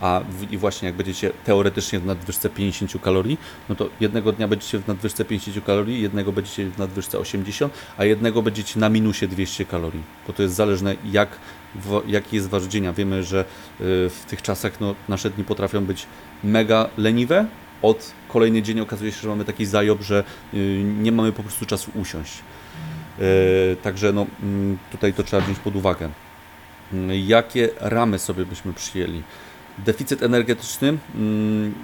a w, i właśnie jak będziecie teoretycznie w nadwyżce 50 kalorii, no to jednego dnia będziecie w nadwyżce 50 kalorii, jednego będziecie w nadwyżce 80, a jednego będziecie na minusie 200 kalorii, bo to jest zależne jak, w, jaki jest wasz dzień, a wiemy, że y, w tych czasach no, nasze dni potrafią być mega leniwe, od kolejny dzień okazuje się, że mamy taki zajob, że y, nie mamy po prostu czasu usiąść. Y, Także no, mm, tutaj to trzeba wziąć pod uwagę. Jakie ramy sobie byśmy przyjęli? Deficyt energetyczny mm,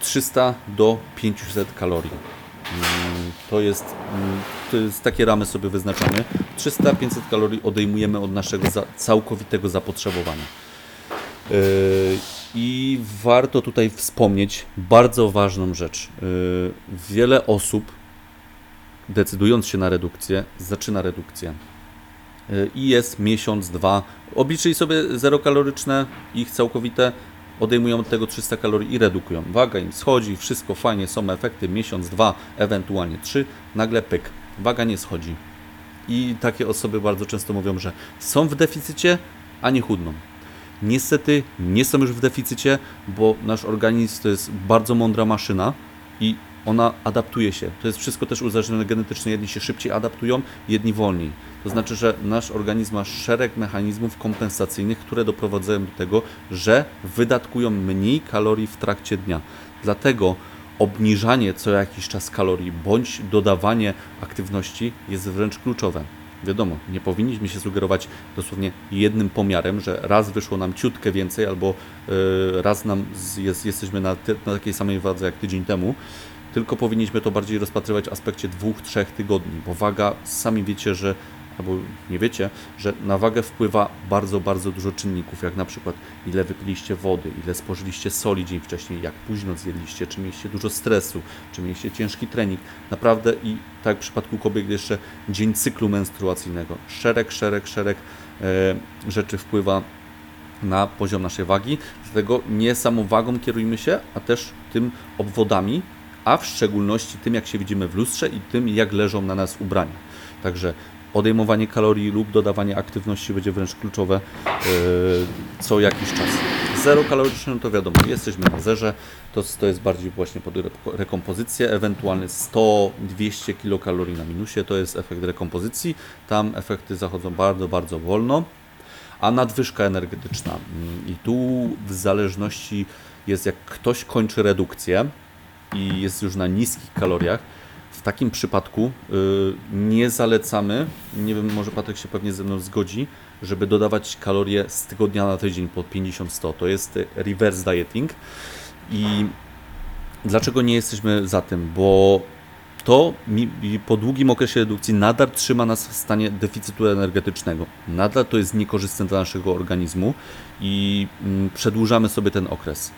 300 do 500 kalorii. Mm, To jest, mm, to jest takie ramy sobie wyznaczamy. 300-500 kalorii odejmujemy od naszego za, całkowitego zapotrzebowania. Yy, I warto tutaj wspomnieć bardzo ważną rzecz. Yy, Wiele osób, decydując się na redukcję, zaczyna redukcję. Yy, I jest miesiąc, dwa. Obliczyli sobie zerokaloryczne, ich całkowite, odejmują od tego 300 kalorii i redukują. Waga im schodzi, wszystko fajnie, są efekty, miesiąc, dwa, ewentualnie trzy, nagle pyk, waga nie schodzi. I takie osoby bardzo często mówią, że są w deficycie, a nie chudną. Niestety nie są już w deficycie, bo nasz organizm to jest bardzo mądra maszyna i ona adaptuje się. To jest wszystko też uzależnione genetycznie. Jedni się szybciej adaptują, jedni wolniej. To znaczy, że nasz organizm ma szereg mechanizmów kompensacyjnych, które doprowadzają do tego, że wydatkują mniej kalorii w trakcie dnia. Dlatego obniżanie co jakiś czas kalorii bądź dodawanie aktywności jest wręcz kluczowe. Wiadomo, nie powinniśmy się sugerować dosłownie jednym pomiarem, że raz wyszło nam ciutkę więcej, albo y, raz nam jest, jesteśmy na, na takiej samej wadze jak tydzień temu. Tylko powinniśmy to bardziej rozpatrywać w aspekcie dwóch, trzech tygodni, bo waga, sami wiecie, że albo nie wiecie, że na wagę wpływa bardzo, bardzo dużo czynników, jak na przykład ile wypiliście wody, ile spożyliście soli dzień wcześniej, jak późno zjedliście, czy mieliście dużo stresu, czy mieliście ciężki trening. Naprawdę i tak w przypadku kobiet jeszcze dzień cyklu menstruacyjnego. Szereg, szereg, szereg e, rzeczy wpływa na poziom naszej wagi, dlatego nie samą wagą kierujmy się, a też tym obwodami, a w szczególności tym, jak się widzimy w lustrze i tym, jak leżą na nas ubrania. Także odejmowanie kalorii lub dodawanie aktywności będzie wręcz kluczowe yy, co jakiś czas. Zero kaloryczne, to wiadomo, jesteśmy na zerze, to, to jest bardziej właśnie pod re- rekompozycję, ewentualnie 100-200 kilokalorii na minusie, to jest efekt rekompozycji, tam efekty zachodzą bardzo, bardzo wolno a nadwyżka energetyczna. Mm, I tu w zależności jest, jak ktoś kończy redukcję i jest już na niskich kaloriach, w takim przypadku y, nie zalecamy, nie wiem, może Patryk się pewnie ze mną zgodzi, żeby dodawać kalorie z tygodnia na tydzień po 50-100. To jest y, reverse dieting. I dlaczego nie jesteśmy za tym? Bo to po długim okresie redukcji nadal trzyma nas w stanie deficytu energetycznego. Nadal to jest niekorzystne dla naszego organizmu i mm, przedłużamy sobie ten okres.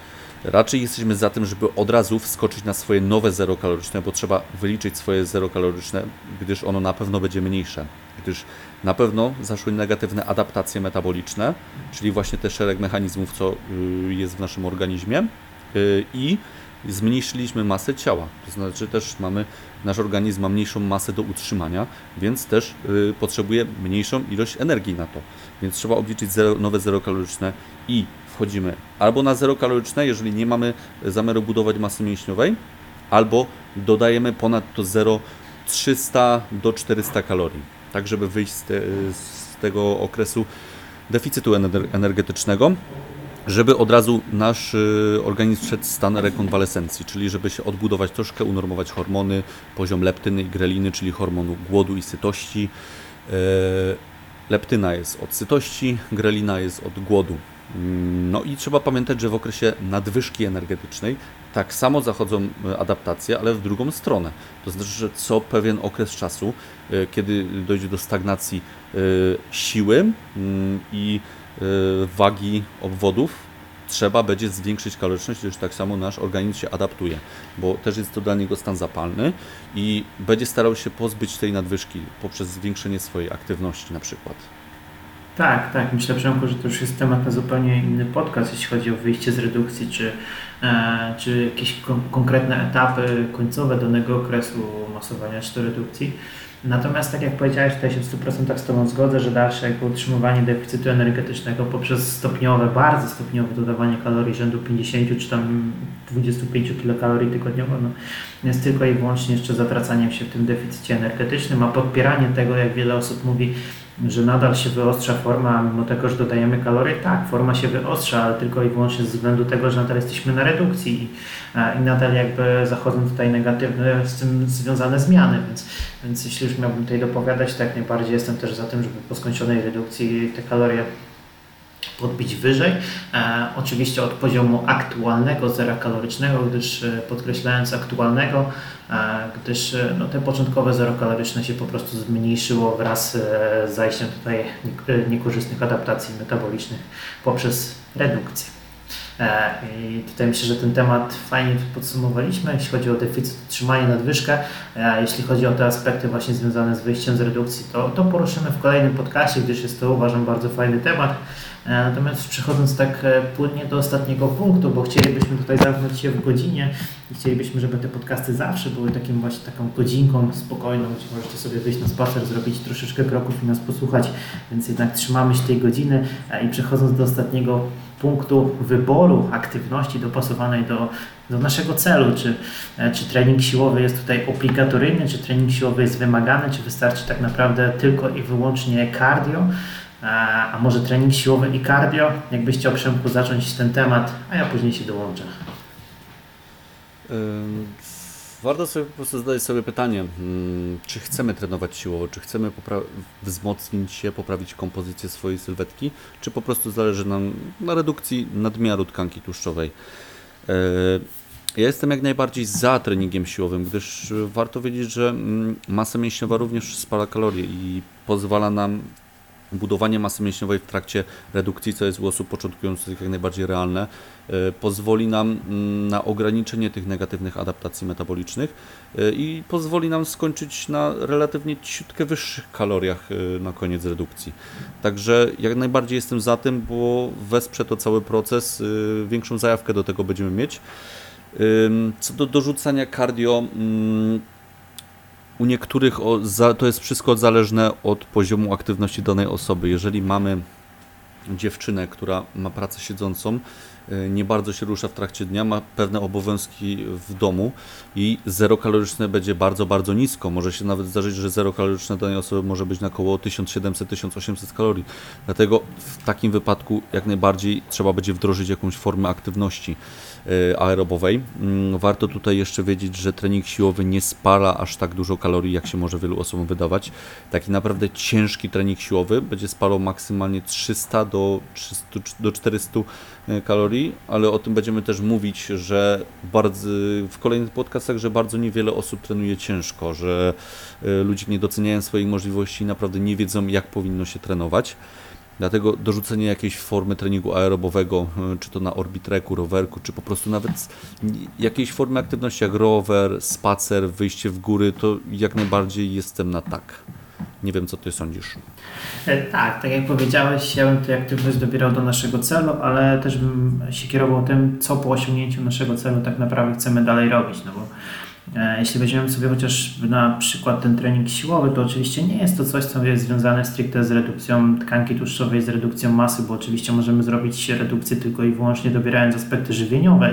Raczej jesteśmy za tym, żeby od razu wskoczyć na swoje nowe zero kaloryczne, bo trzeba wyliczyć swoje zero kaloryczne, gdyż ono na pewno będzie mniejsze. Gdyż na pewno zaszły negatywne adaptacje metaboliczne, czyli właśnie te szereg mechanizmów, co y, jest w naszym organizmie y, i zmniejszyliśmy masę ciała. To znaczy też mamy, nasz organizm ma mniejszą masę do utrzymania, więc też y, potrzebuje mniejszą ilość energii na to. Więc trzeba obliczyć zero, nowe zero kaloryczne i wchodzimy albo na zero kaloryczne, jeżeli nie mamy zamiaru budować masy mięśniowej, albo dodajemy ponad to 0 300 do 400 kalorii, tak żeby wyjść z, te, z tego okresu deficytu ener- energetycznego żeby od razu nasz y, organizm wszedł w stan rekonwalescencji, czyli żeby się odbudować troszkę, unormować hormony, poziom leptyny i greliny, czyli hormonu głodu i sytości. E, Leptyna jest od sytości, grelina jest od głodu. No i trzeba pamiętać, że w okresie nadwyżki energetycznej tak samo zachodzą e, adaptacje, ale w drugą stronę. To znaczy, że co pewien okres czasu, e, kiedy dojdzie do stagnacji e, siły mm, i wagi obwodów, trzeba będzie zwiększyć kaloryczność, gdyż tak samo nasz organizm się adaptuje, bo też jest to dla niego stan zapalny i będzie starał się pozbyć tej nadwyżki poprzez zwiększenie swojej aktywności na przykład. Tak, tak. Myślę, Przemku, że to już jest temat na zupełnie inny podcast, jeśli chodzi o wyjście z redukcji, czy, e, czy jakieś kon- konkretne etapy końcowe danego okresu masowania czy to redukcji. Natomiast, tak jak powiedziałeś, tutaj się w 100% z Tobą zgodzę, że dalsze jakby utrzymywanie deficytu energetycznego poprzez stopniowe, bardzo stopniowe dodawanie kalorii rzędu 50 czy tam 25 kilokalorii tygodniowo, no, jest tylko i wyłącznie jeszcze zatracaniem się w tym deficycie energetycznym, a podpieranie tego, jak wiele osób mówi, że nadal się wyostrza forma, mimo tego, że dodajemy kalorie. Tak, forma się wyostrza, ale tylko i wyłącznie ze względu tego, że nadal jesteśmy na redukcji i, i nadal jakby zachodzą tutaj negatywne z tym związane zmiany, więc, więc jeśli już miałbym tutaj dopowiadać, to jak najbardziej jestem też za tym, żeby po skończonej redukcji te kalorie podbić wyżej. E, oczywiście od poziomu aktualnego zera kalorycznego, gdyż e, podkreślając aktualnego, e, gdyż e, no, te początkowe zero kaloryczne się po prostu zmniejszyło wraz e, z zajściem tutaj nie- niekorzystnych adaptacji metabolicznych poprzez redukcję. I tutaj myślę, że ten temat fajnie podsumowaliśmy, jeśli chodzi o deficyt, utrzymanie, nadwyżkę. Jeśli chodzi o te aspekty właśnie związane z wyjściem z redukcji, to, to poruszymy w kolejnym podcaście, gdyż jest to uważam bardzo fajny temat. E, Natomiast przechodząc tak e, płynnie do ostatniego punktu, bo chcielibyśmy tutaj zamknąć się w godzinie i chcielibyśmy, żeby te podcasty zawsze były takim właśnie taką godzinką spokojną, gdzie możecie sobie wyjść na spacer, zrobić troszeczkę kroków i nas posłuchać, więc jednak trzymamy się tej godziny. E, i przechodząc do ostatniego punktu wyboru aktywności dopasowanej do, do naszego celu, czy, czy trening siłowy jest tutaj obligatoryjny, czy trening siłowy jest wymagany, czy wystarczy tak naprawdę tylko i wyłącznie cardio, a może trening siłowy i cardio? Jakbyś chciał Przemku zacząć ten temat, a ja później się dołączę. Warto sobie po prostu zadać sobie pytanie, mm, czy chcemy trenować siłowo, czy chcemy wzmocnić się, poprawić kompozycję swojej sylwetki, czy po prostu zależy nam na redukcji nadmiaru tkanki tłuszczowej. Ja jestem jak najbardziej za treningiem siłowym, gdyż warto wiedzieć, że mm, masa mięśniowa również spala kalorie i pozwala nam budowanie masy mięśniowej w trakcie redukcji, co jest u osób początkujących jak najbardziej realne, y, pozwoli nam mm, na ograniczenie tych negatywnych adaptacji metabolicznych y, i pozwoli nam skończyć na relatywnie ciutkę wyższych kaloriach y, na koniec redukcji. Także jak najbardziej jestem za tym, bo wesprze to cały proces, większą zajawkę do tego będziemy mieć. Co do dorzucania cardio, mm, u niektórych to jest wszystko zależne od poziomu aktywności danej osoby. Jeżeli mamy dziewczynę, która ma pracę siedzącą, y, nie bardzo się rusza w trakcie dnia, ma pewne obowiązki w domu i zero kaloryczne będzie bardzo, bardzo nisko. Może się nawet zdarzyć, że zero kaloryczne danej osoby może być na około 1700-1800 kalorii. Dlatego w takim wypadku jak najbardziej trzeba będzie wdrożyć jakąś formę aktywności aerobowej. Mm, Warto tutaj jeszcze wiedzieć, że trening siłowy nie spala aż tak dużo kalorii, jak się może wielu osobom wydawać. Taki naprawdę ciężki trening siłowy będzie spalał maksymalnie 300 do, 300, do 400 kalorii, ale o tym będziemy też mówić, że bardzo, w kolejnych podcastach, że bardzo niewiele osób trenuje ciężko, że y, ludzie nie doceniają swoich możliwości i naprawdę nie wiedzą, jak powinno się trenować. Dlatego dorzucenie jakiejś formy treningu aerobowego, y, czy to na orbitreku, rowerku, czy po prostu nawet jakiejś formy aktywności jak rower, spacer, wyjście w góry, to jak najbardziej jestem na tak. Nie wiem, co ty sądzisz. E, Tak, tak jak powiedziałeś, ja bym tę aktywność dobierał do naszego celu, ale też bym się kierował tym, co po osiągnięciu naszego celu tak naprawdę chcemy dalej robić. No bo e, jeśli weźmiemy sobie chociaż na przykład ten trening siłowy, to oczywiście nie jest to coś, co jest związane stricte z redukcją tkanki tłuszczowej, z redukcją masy, bo oczywiście możemy zrobić redukcję tylko i wyłącznie dobierając aspekty żywieniowe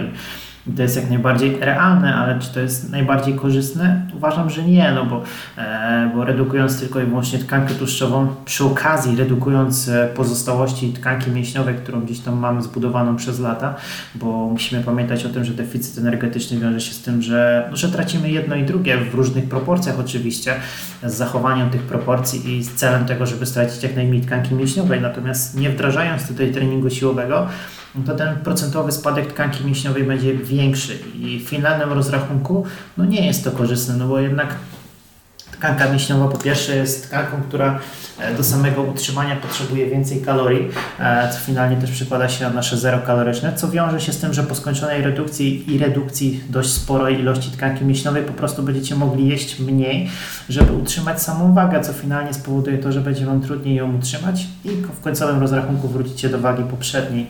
to jest jak najbardziej realne, ale czy to jest najbardziej korzystne? Uważam, że nie, no bo, e, bo redukując tylko i wyłącznie tkankę tłuszczową, przy okazji redukując e, pozostałości tkanki mięśniowej, którą gdzieś tam mamy zbudowaną przez lata, bo musimy pamiętać o tym, że deficyt energetyczny wiąże się z tym, że, no, że tracimy jedno i drugie w różnych proporcjach oczywiście, z zachowaniem tych proporcji i z celem tego, żeby stracić jak najmniej tkanki mięśniowej, natomiast nie wdrażając tutaj treningu siłowego, to ten procentowy spadek tkanki mięśniowej będzie większy i w finalnym rozrachunku no nie jest to korzystne, no bo jednak tkanka mięśniowa po pierwsze jest tkanką, która e, do samego utrzymania potrzebuje więcej kalorii, e, co finalnie też przekłada się na nasze zero kaloryczne, co wiąże się z tym, że po skończonej redukcji i redukcji dość sporej ilości tkanki mięśniowej po prostu będziecie mogli jeść mniej, żeby utrzymać samą wagę, co finalnie spowoduje to, że będzie Wam trudniej ją utrzymać i w końcowym rozrachunku wrócicie do wagi poprzedniej.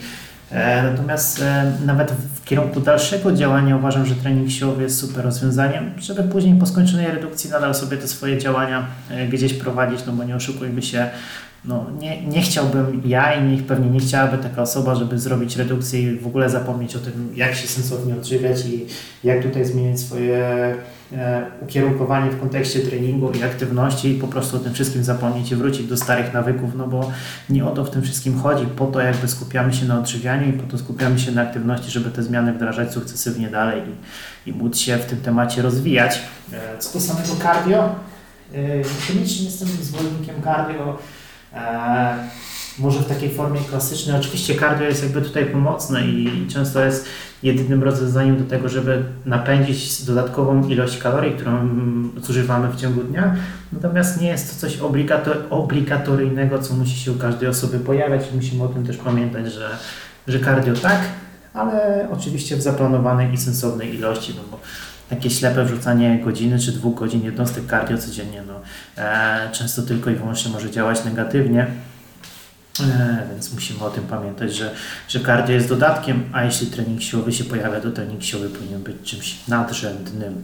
E, Natomiast e, nawet w kierunku dalszego działania uważam, że trening siłowy jest super rozwiązaniem, żeby później po skończonej redukcji nadal sobie te swoje działania e, gdzieś prowadzić, no bo nie oszukujmy się, no nie, nie chciałbym ja i niech pewnie nie chciałaby taka osoba, żeby zrobić redukcję i w ogóle zapomnieć o tym, jak się sensownie odżywiać i jak tutaj zmieniać swoje e, ukierunkowanie w kontekście treningu i aktywności i po prostu o tym wszystkim zapomnieć i wrócić do starych nawyków, no bo nie o to w tym wszystkim chodzi. Po to jakby skupiamy się na odżywianiu i po to skupiamy się na aktywności, żeby te zmiany wdrażać sukcesywnie dalej i, i móc się w tym temacie rozwijać. E, Co do samego cardio, e, niekoniecznie jestem zwolennikiem cardio, może w takiej formie klasycznej. Oczywiście cardio jest jakby tutaj pomocne i często jest jedynym rozwiązaniem do tego, żeby napędzić dodatkową ilość kalorii, którą mm, zużywamy w ciągu dnia. Natomiast nie jest to coś obligato- obligatoryjnego, co musi się u każdej osoby pojawiać musimy o tym też pamiętać, że, że cardio tak, ale oczywiście w zaplanowanej i sensownej ilości, no bo takie ślepe wrzucanie godziny czy dwóch godzin jednostek cardio codziennie, no, e, często tylko i wyłącznie może działać negatywnie. E, Więc musimy o tym pamiętać, że, że cardio jest dodatkiem, a jeśli trening siłowy się pojawia, to trening siłowy powinien być czymś nadrzędnym.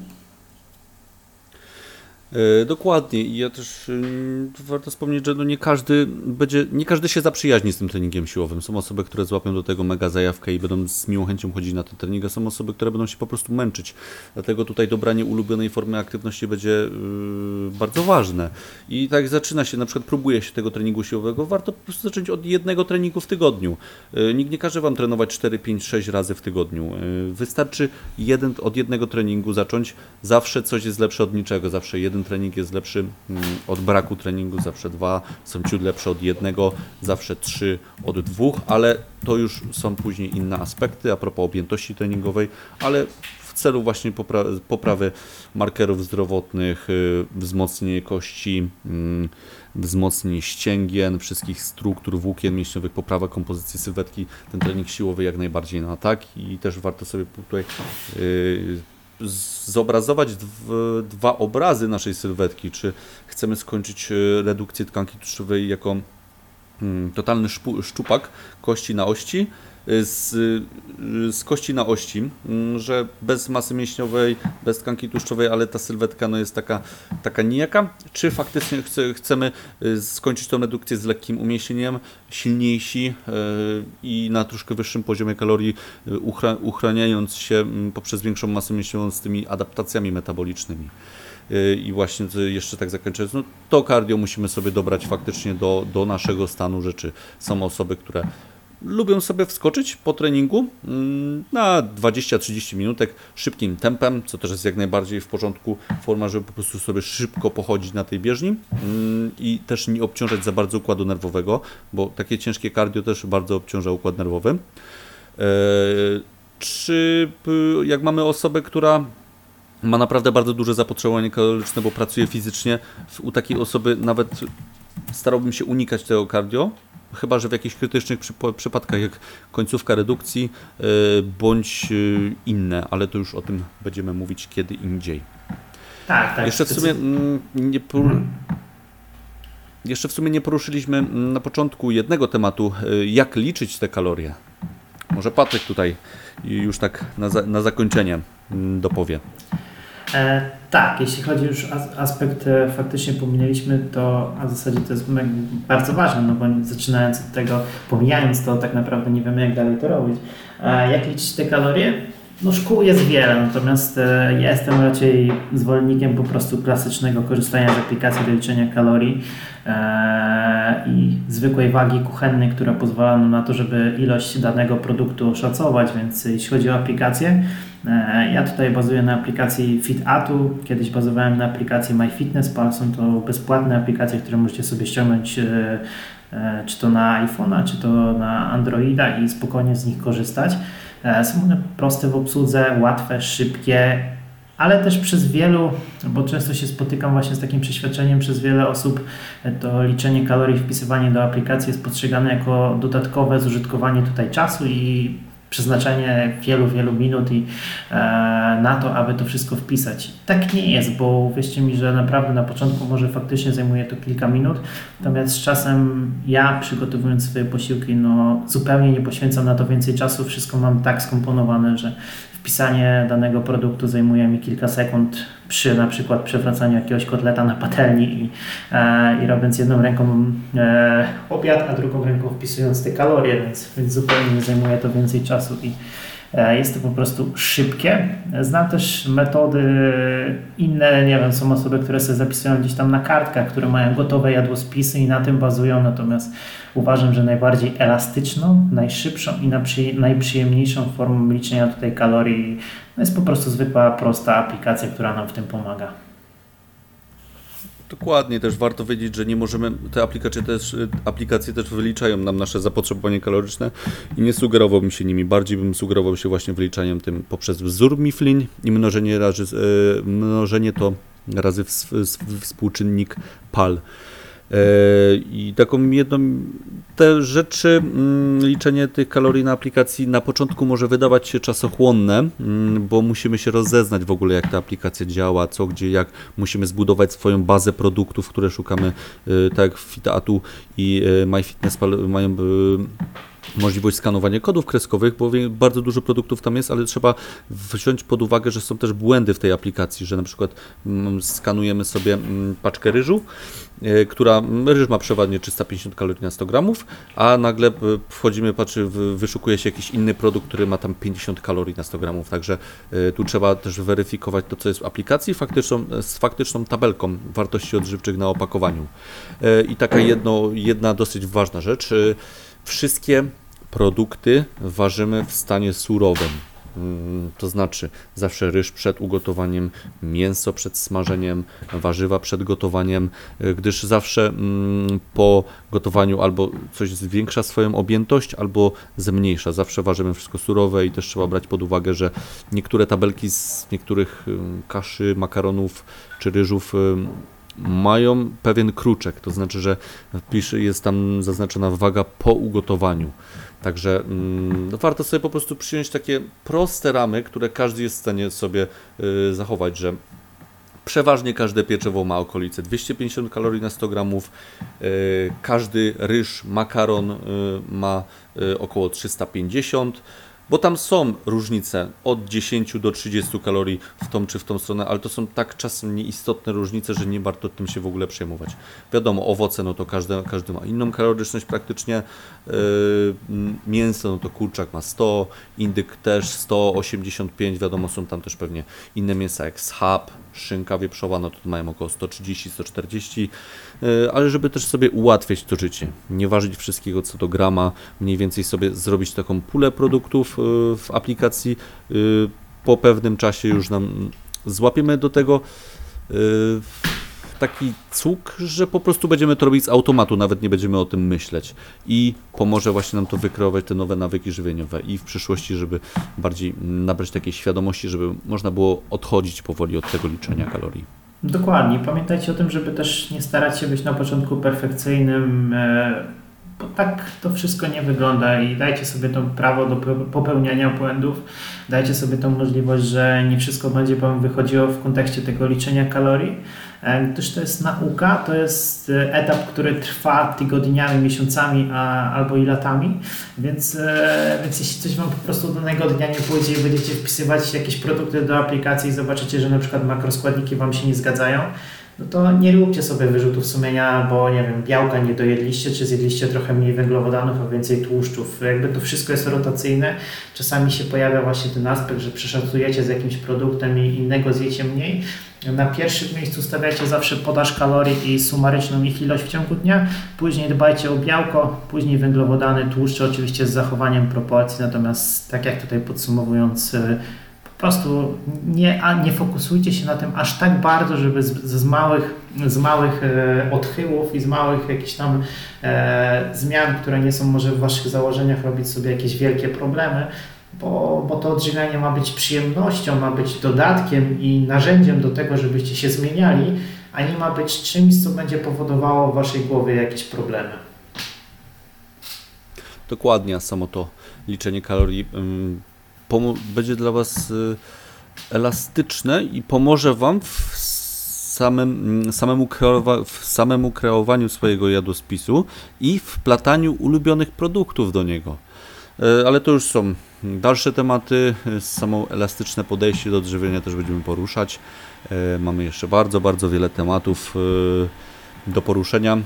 E, Dokładnie i ja też ym, warto wspomnieć, że no nie każdy będzie, nie każdy się zaprzyjaźni z tym treningiem siłowym. Są osoby, które złapią do tego mega zajawkę i będą z miłą chęcią chodzić na ten trening, a są osoby, które będą się po prostu męczyć. Dlatego tutaj dobranie ulubionej formy aktywności będzie yy, bardzo ważne. I tak zaczyna się, na przykład próbuje się tego treningu siłowego, warto po prostu zacząć od jednego treningu w tygodniu. Yy, Nikt nie każe Wam trenować 4, 5, 6 razy w tygodniu. Yy, Wystarczy jeden, od jednego treningu zacząć. Zawsze coś jest lepsze od niczego. Zawsze jeden trening jest lepszy mm, od braku treningu, zawsze dwa są ciut lepsze od jednego, zawsze trzy od dwóch, ale to już są później inne aspekty a propos objętości treningowej, ale w celu właśnie popra- poprawy markerów zdrowotnych, y, wzmocnienie kości, mm, wzmocnienie ścięgien, wszystkich struktur włókien mięśniowych, poprawa kompozycji sylwetki, ten trening siłowy jak najbardziej na tak i też warto sobie tutaj y, zobrazować dw- dwa obrazy naszej sylwetki, czy chcemy skończyć y, redukcję tkanki tłuszczowej jako mm, totalny szczupak kości na ości, z, z kości na ości, mm, że bez masy mięśniowej, bez tkanki tłuszczowej, ale ta sylwetka no, jest taka, taka nijaka, czy faktycznie chce, chcemy y, skończyć tą redukcję z lekkim umieśnieniem, silniejsi y, i na troszkę wyższym poziomie kalorii, y, uchra- uchraniając się mm, poprzez większą masę mięśniową z tymi adaptacjami metabolicznymi. I właśnie jeszcze tak zakończając, no to cardio musimy sobie dobrać faktycznie do, do naszego stanu rzeczy. Są osoby, które lubią sobie wskoczyć po treningu mm, na 20-30 minutek szybkim tempem, co też jest jak najbardziej w porządku. Forma, żeby po prostu sobie szybko pochodzić na tej bieżni mm, i też nie obciążać za bardzo układu nerwowego, bo takie ciężkie cardio też bardzo obciąża układ nerwowy. E, Czy jak mamy osobę, która ma naprawdę bardzo duże zapotrzebowanie kaloryczne, bo pracuje fizycznie. U takiej osoby nawet starałbym się unikać tego cardio, chyba że w jakichś krytycznych przypadkach, jak końcówka redukcji, yy, bądź yy, inne, ale to już o tym będziemy mówić kiedy indziej. Tak, tak. Jeszcze w sumie mm, nie por... Jeszcze w sumie nie poruszyliśmy mm, na początku jednego tematu, yy, jak liczyć te kalorie. Może Patryk tutaj już tak na, za, na zakończenie mm, dopowie. E, tak, jeśli chodzi już o as- aspekt e, faktycznie pominęliśmy, to a w zasadzie to jest bardzo ważne, no bo zaczynając od tego, pomijając to, tak naprawdę nie wiemy jak dalej to robić. E, jak liczyć te kalorie? No szkół jest wiele, natomiast ja jestem raczej zwolennikiem po prostu klasycznego korzystania z aplikacji do liczenia kalorii i zwykłej wagi kuchennej, która pozwala nam na to, żeby ilość danego produktu oszacować, więc jeśli chodzi o aplikację, Ja tutaj bazuję na aplikacji FitAtu. Kiedyś bazowałem na aplikacji MyFitnessPal. Są to bezpłatne aplikacje, które możecie sobie ściągnąć e, e, czy to na iPhone'a, czy to na Androida i spokojnie z nich korzystać. E, Są one proste w obsłudze, łatwe, szybkie, ale też przez wielu, bo często się spotykam właśnie z takim przeświadczeniem przez wiele osób, e, to liczenie kalorii, wpisywanie do aplikacji jest postrzegane jako dodatkowe zużytkowanie tutaj czasu i przeznaczenie wielu, wielu minut i e, na to, aby to wszystko wpisać. Tak nie jest, bo uwierzcie mi, że naprawdę na początku może faktycznie zajmuje to kilka minut, natomiast z czasem ja przygotowując swoje posiłki, no zupełnie nie poświęcam na to więcej czasu, wszystko mam tak skomponowane, że wpisanie danego produktu zajmuje mi kilka sekund przy na przykład przewracaniu jakiegoś kotleta na patelni i, e, i robiąc jedną ręką e, obiad, a drugą ręką wpisując te kalorie, więc, więc zupełnie nie zajmuje to więcej czasu i jest to po prostu szybkie. Znam też metody inne, nie wiem, są osoby, które sobie zapisują gdzieś tam na kartkach, które mają gotowe jadłospisy i na tym bazują, natomiast uważam, że najbardziej elastyczną, najszybszą i najprzyjemniejszą formą liczenia tutaj kalorii jest po prostu zwykła, prosta aplikacja, która nam w tym pomaga. Dokładnie, też warto wiedzieć, że nie możemy, te aplikacje też, aplikacje też wyliczają nam nasze zapotrzebowanie kaloryczne i nie sugerowałbym się nimi, bardziej bym sugerował się właśnie wyliczaniem tym poprzez wzór Mifflin i mnożenie, razy, e, mnożenie to razy ws- ws- współczynnik PAL. E, I taką jedną, te rzeczy, mm, liczenie tych kalorii na aplikacji na początku może wydawać się czasochłonne, mm, bo musimy się rozeznać w ogóle, jak ta aplikacja działa, co, gdzie, jak. Musimy zbudować swoją bazę produktów, które szukamy, y, tak jak Fitatu i y, MyFitnessPal mają możliwość skanowania kodów kreskowych, bo bardzo dużo produktów tam jest, ale trzeba wziąć pod uwagę, że są też błędy w tej aplikacji, że na przykład mm, skanujemy sobie paczkę ryżu, e, która ryż ma przeważnie 350 kalorii na 100 gramów, a nagle e, wchodzimy, patrzy, wyszukuje się jakiś inny produkt, który ma tam 50 kalorii na 100 gramów, także e, tu trzeba też weryfikować to, co jest w aplikacji faktyczną, z faktyczną tabelką wartości odżywczych na opakowaniu. E, I taka jedno, jedna dosyć ważna rzecz, e, wszystkie produkty ważymy w stanie surowym. Mm, To znaczy zawsze ryż przed ugotowaniem, mięso przed smażeniem, warzywa przed gotowaniem, y, gdyż zawsze mm, po gotowaniu albo coś zwiększa swoją objętość, albo zmniejsza. Zawsze ważymy wszystko surowe i też trzeba brać pod uwagę, że niektóre tabelki z niektórych y, kaszy, makaronów czy ryżów y, mają pewien kruczek, to znaczy, że jest tam zaznaczona waga po ugotowaniu. Także mm, no warto sobie po prostu przyjąć takie proste ramy, które każdy jest w stanie sobie y, zachować, że przeważnie każde pieczywo ma okolice 250 kalorii na 100 gramów, y, każdy ryż, makaron y, ma około 350 bo tam są różnice od 10 do 30 kalorii w tą czy w tą stronę, ale to są tak czasem nieistotne różnice, że nie warto tym się w ogóle przejmować. Wiadomo, owoce, no to każdy, każdy ma inną kaloryczność praktycznie. Yy, mięso, no to kurczak ma 100, indyk też 185, wiadomo, są tam też pewnie inne mięsa jak schab, szynka wieprzowa, no to mają około 130, 140, yy, ale żeby też sobie ułatwiać to życie, nie ważyć wszystkiego co do grama, mniej więcej sobie zrobić taką pulę produktów yy, w aplikacji, yy, po pewnym czasie już nam złapiemy do tego taki cuk, że po prostu będziemy to robić z automatu, nawet nie będziemy o tym myśleć i pomoże właśnie nam to wykreować te nowe nawyki żywieniowe i w przyszłości, żeby bardziej nabrać takiej świadomości, żeby można było odchodzić powoli od tego liczenia kalorii. Dokładnie. Pamiętajcie o tym, żeby też nie starać się być na początku perfekcyjnym, e, bo tak to wszystko nie wygląda i dajcie sobie to prawo do pe- popełniania błędów. Dajcie sobie tą możliwość, że nie wszystko będzie Wam wychodziło w kontekście tego liczenia kalorii, e, gdyż to jest nauka, to jest e, etap, który trwa tygodniami, miesiącami a, albo i latami, więc, e, więc jeśli coś Wam po prostu danego dnia nie pójdzie i będziecie wpisywać jakieś produkty do aplikacji i zobaczycie, że na przykład makroskładniki Wam się nie zgadzają, no to nie róbcie sobie wyrzutów sumienia, bo nie wiem, białka nie dojedliście, czy zjedliście trochę mniej węglowodanów, a więcej tłuszczów. Jakby to wszystko jest rotacyjne. Czasami się pojawia właśnie ten aspekt, że przeszacujecie z jakimś produktem i innego zjecie mniej. Na pierwszym miejscu stawiacie zawsze podaż kalorii i sumaryczną ich ilość w ciągu dnia. Później dbajcie o białko, później węglowodany, tłuszcze, oczywiście z zachowaniem proporcji. Natomiast tak jak tutaj podsumowując, y, po prostu nie, nie fokusujcie się na tym aż tak bardzo, żeby z, z małych, z małych e, odchyłów i z małych jakichś tam e, zmian, które nie są może w Waszych założeniach, robić sobie jakieś wielkie problemy, bo, bo to odżywianie ma być przyjemnością, ma być dodatkiem i narzędziem do tego, żebyście się zmieniali, a nie ma być czymś, co będzie powodowało w Waszej głowie jakieś problemy. Dokładnie, samo to liczenie kalorii będzie dla Was y, elastyczne i pomoże Wam w samym, mm, samemu, kreowa- w samemu kreowaniu swojego jadłospisu i wplataniu ulubionych produktów do niego. Y, Ale to już są dalsze tematy, samo elastyczne podejście do odżywienia też będziemy poruszać. Y, Mamy jeszcze bardzo, bardzo wiele tematów do poruszenia.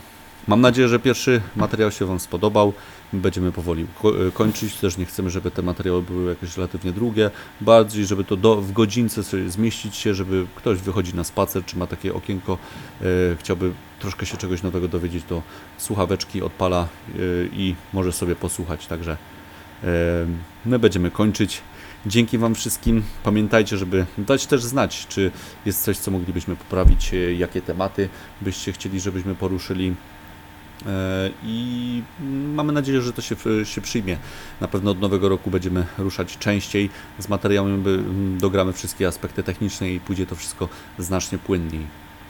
Mam nadzieję, że pierwszy materiał się Wam spodobał. Będziemy powoli ko- kończyć. Też nie chcemy, żeby te materiały były jakieś relatywnie długie. Bardziej, żeby to do, w godzince sobie zmieścić się, żeby ktoś wychodzi na spacer, czy ma takie okienko, e, chciałby troszkę się czegoś nowego dowiedzieć, to słuchaweczki odpala e, i może sobie posłuchać. Także e, my będziemy kończyć. Dzięki Wam wszystkim. Pamiętajcie, żeby dać też znać, czy jest coś, co moglibyśmy poprawić, e, jakie tematy byście chcieli, żebyśmy poruszyli. E, I mamy nadzieję, że to się, się przyjmie. Na pewno od nowego roku będziemy ruszać częściej z mm, dogramy wszystkie aspekty techniczne i pójdzie to wszystko znacznie płynniej.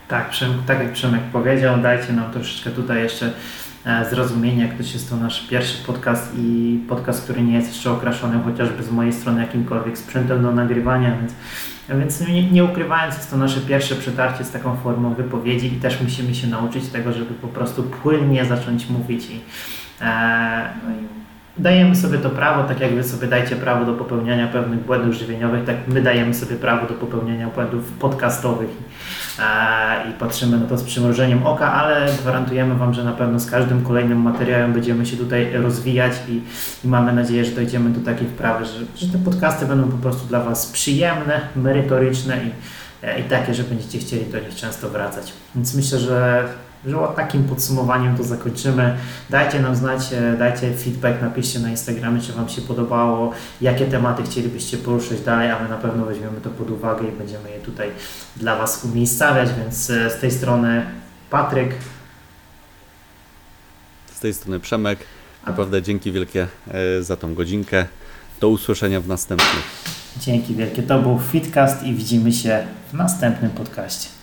Tak, tak jak Przemek powiedział, dajcie nam troszeczkę tutaj jeszcze e, zrozumienia, jak to jest to nasz pierwszy podcast i podcast, który nie jest jeszcze okraszony chociażby z mojej strony jakimkolwiek sprzętem do nagrywania, więc, więc nie, nie ukrywając, jest to nasze pierwsze przetarcie z taką formą wypowiedzi i też musimy się nauczyć tego, żeby po prostu płynnie zacząć mówić i, e, no i Dajemy sobie to prawo, tak jak Wy sobie dajcie prawo do popełniania pewnych błędów żywieniowych, tak my dajemy sobie prawo do popełniania błędów podcastowych e, i patrzymy na to z przymrużeniem oka, ale gwarantujemy Wam, że na pewno z każdym kolejnym materiałem będziemy się tutaj rozwijać i, i mamy nadzieję, że dojdziemy do takiej wprawy, że, że te podcasty będą po prostu dla Was przyjemne, merytoryczne i, e, i takie, że będziecie chcieli do nich często wracać. Więc myślę, że że o takim podsumowaniem to zakończymy. Dajcie nam znać, e, dajcie feedback, napiszcie na Instagramie, czy Wam się podobało, jakie tematy chcielibyście poruszyć dalej, a my na pewno weźmiemy to pod uwagę i będziemy je tutaj dla Was umiejscawiać, więc e, z tej strony Patryk. Z tej strony Przemek. Naprawdę dzięki wielkie e, za tą godzinkę. Do usłyszenia w następnym. Dzięki wielkie. To był Fitcast i widzimy się w następnym podcaście.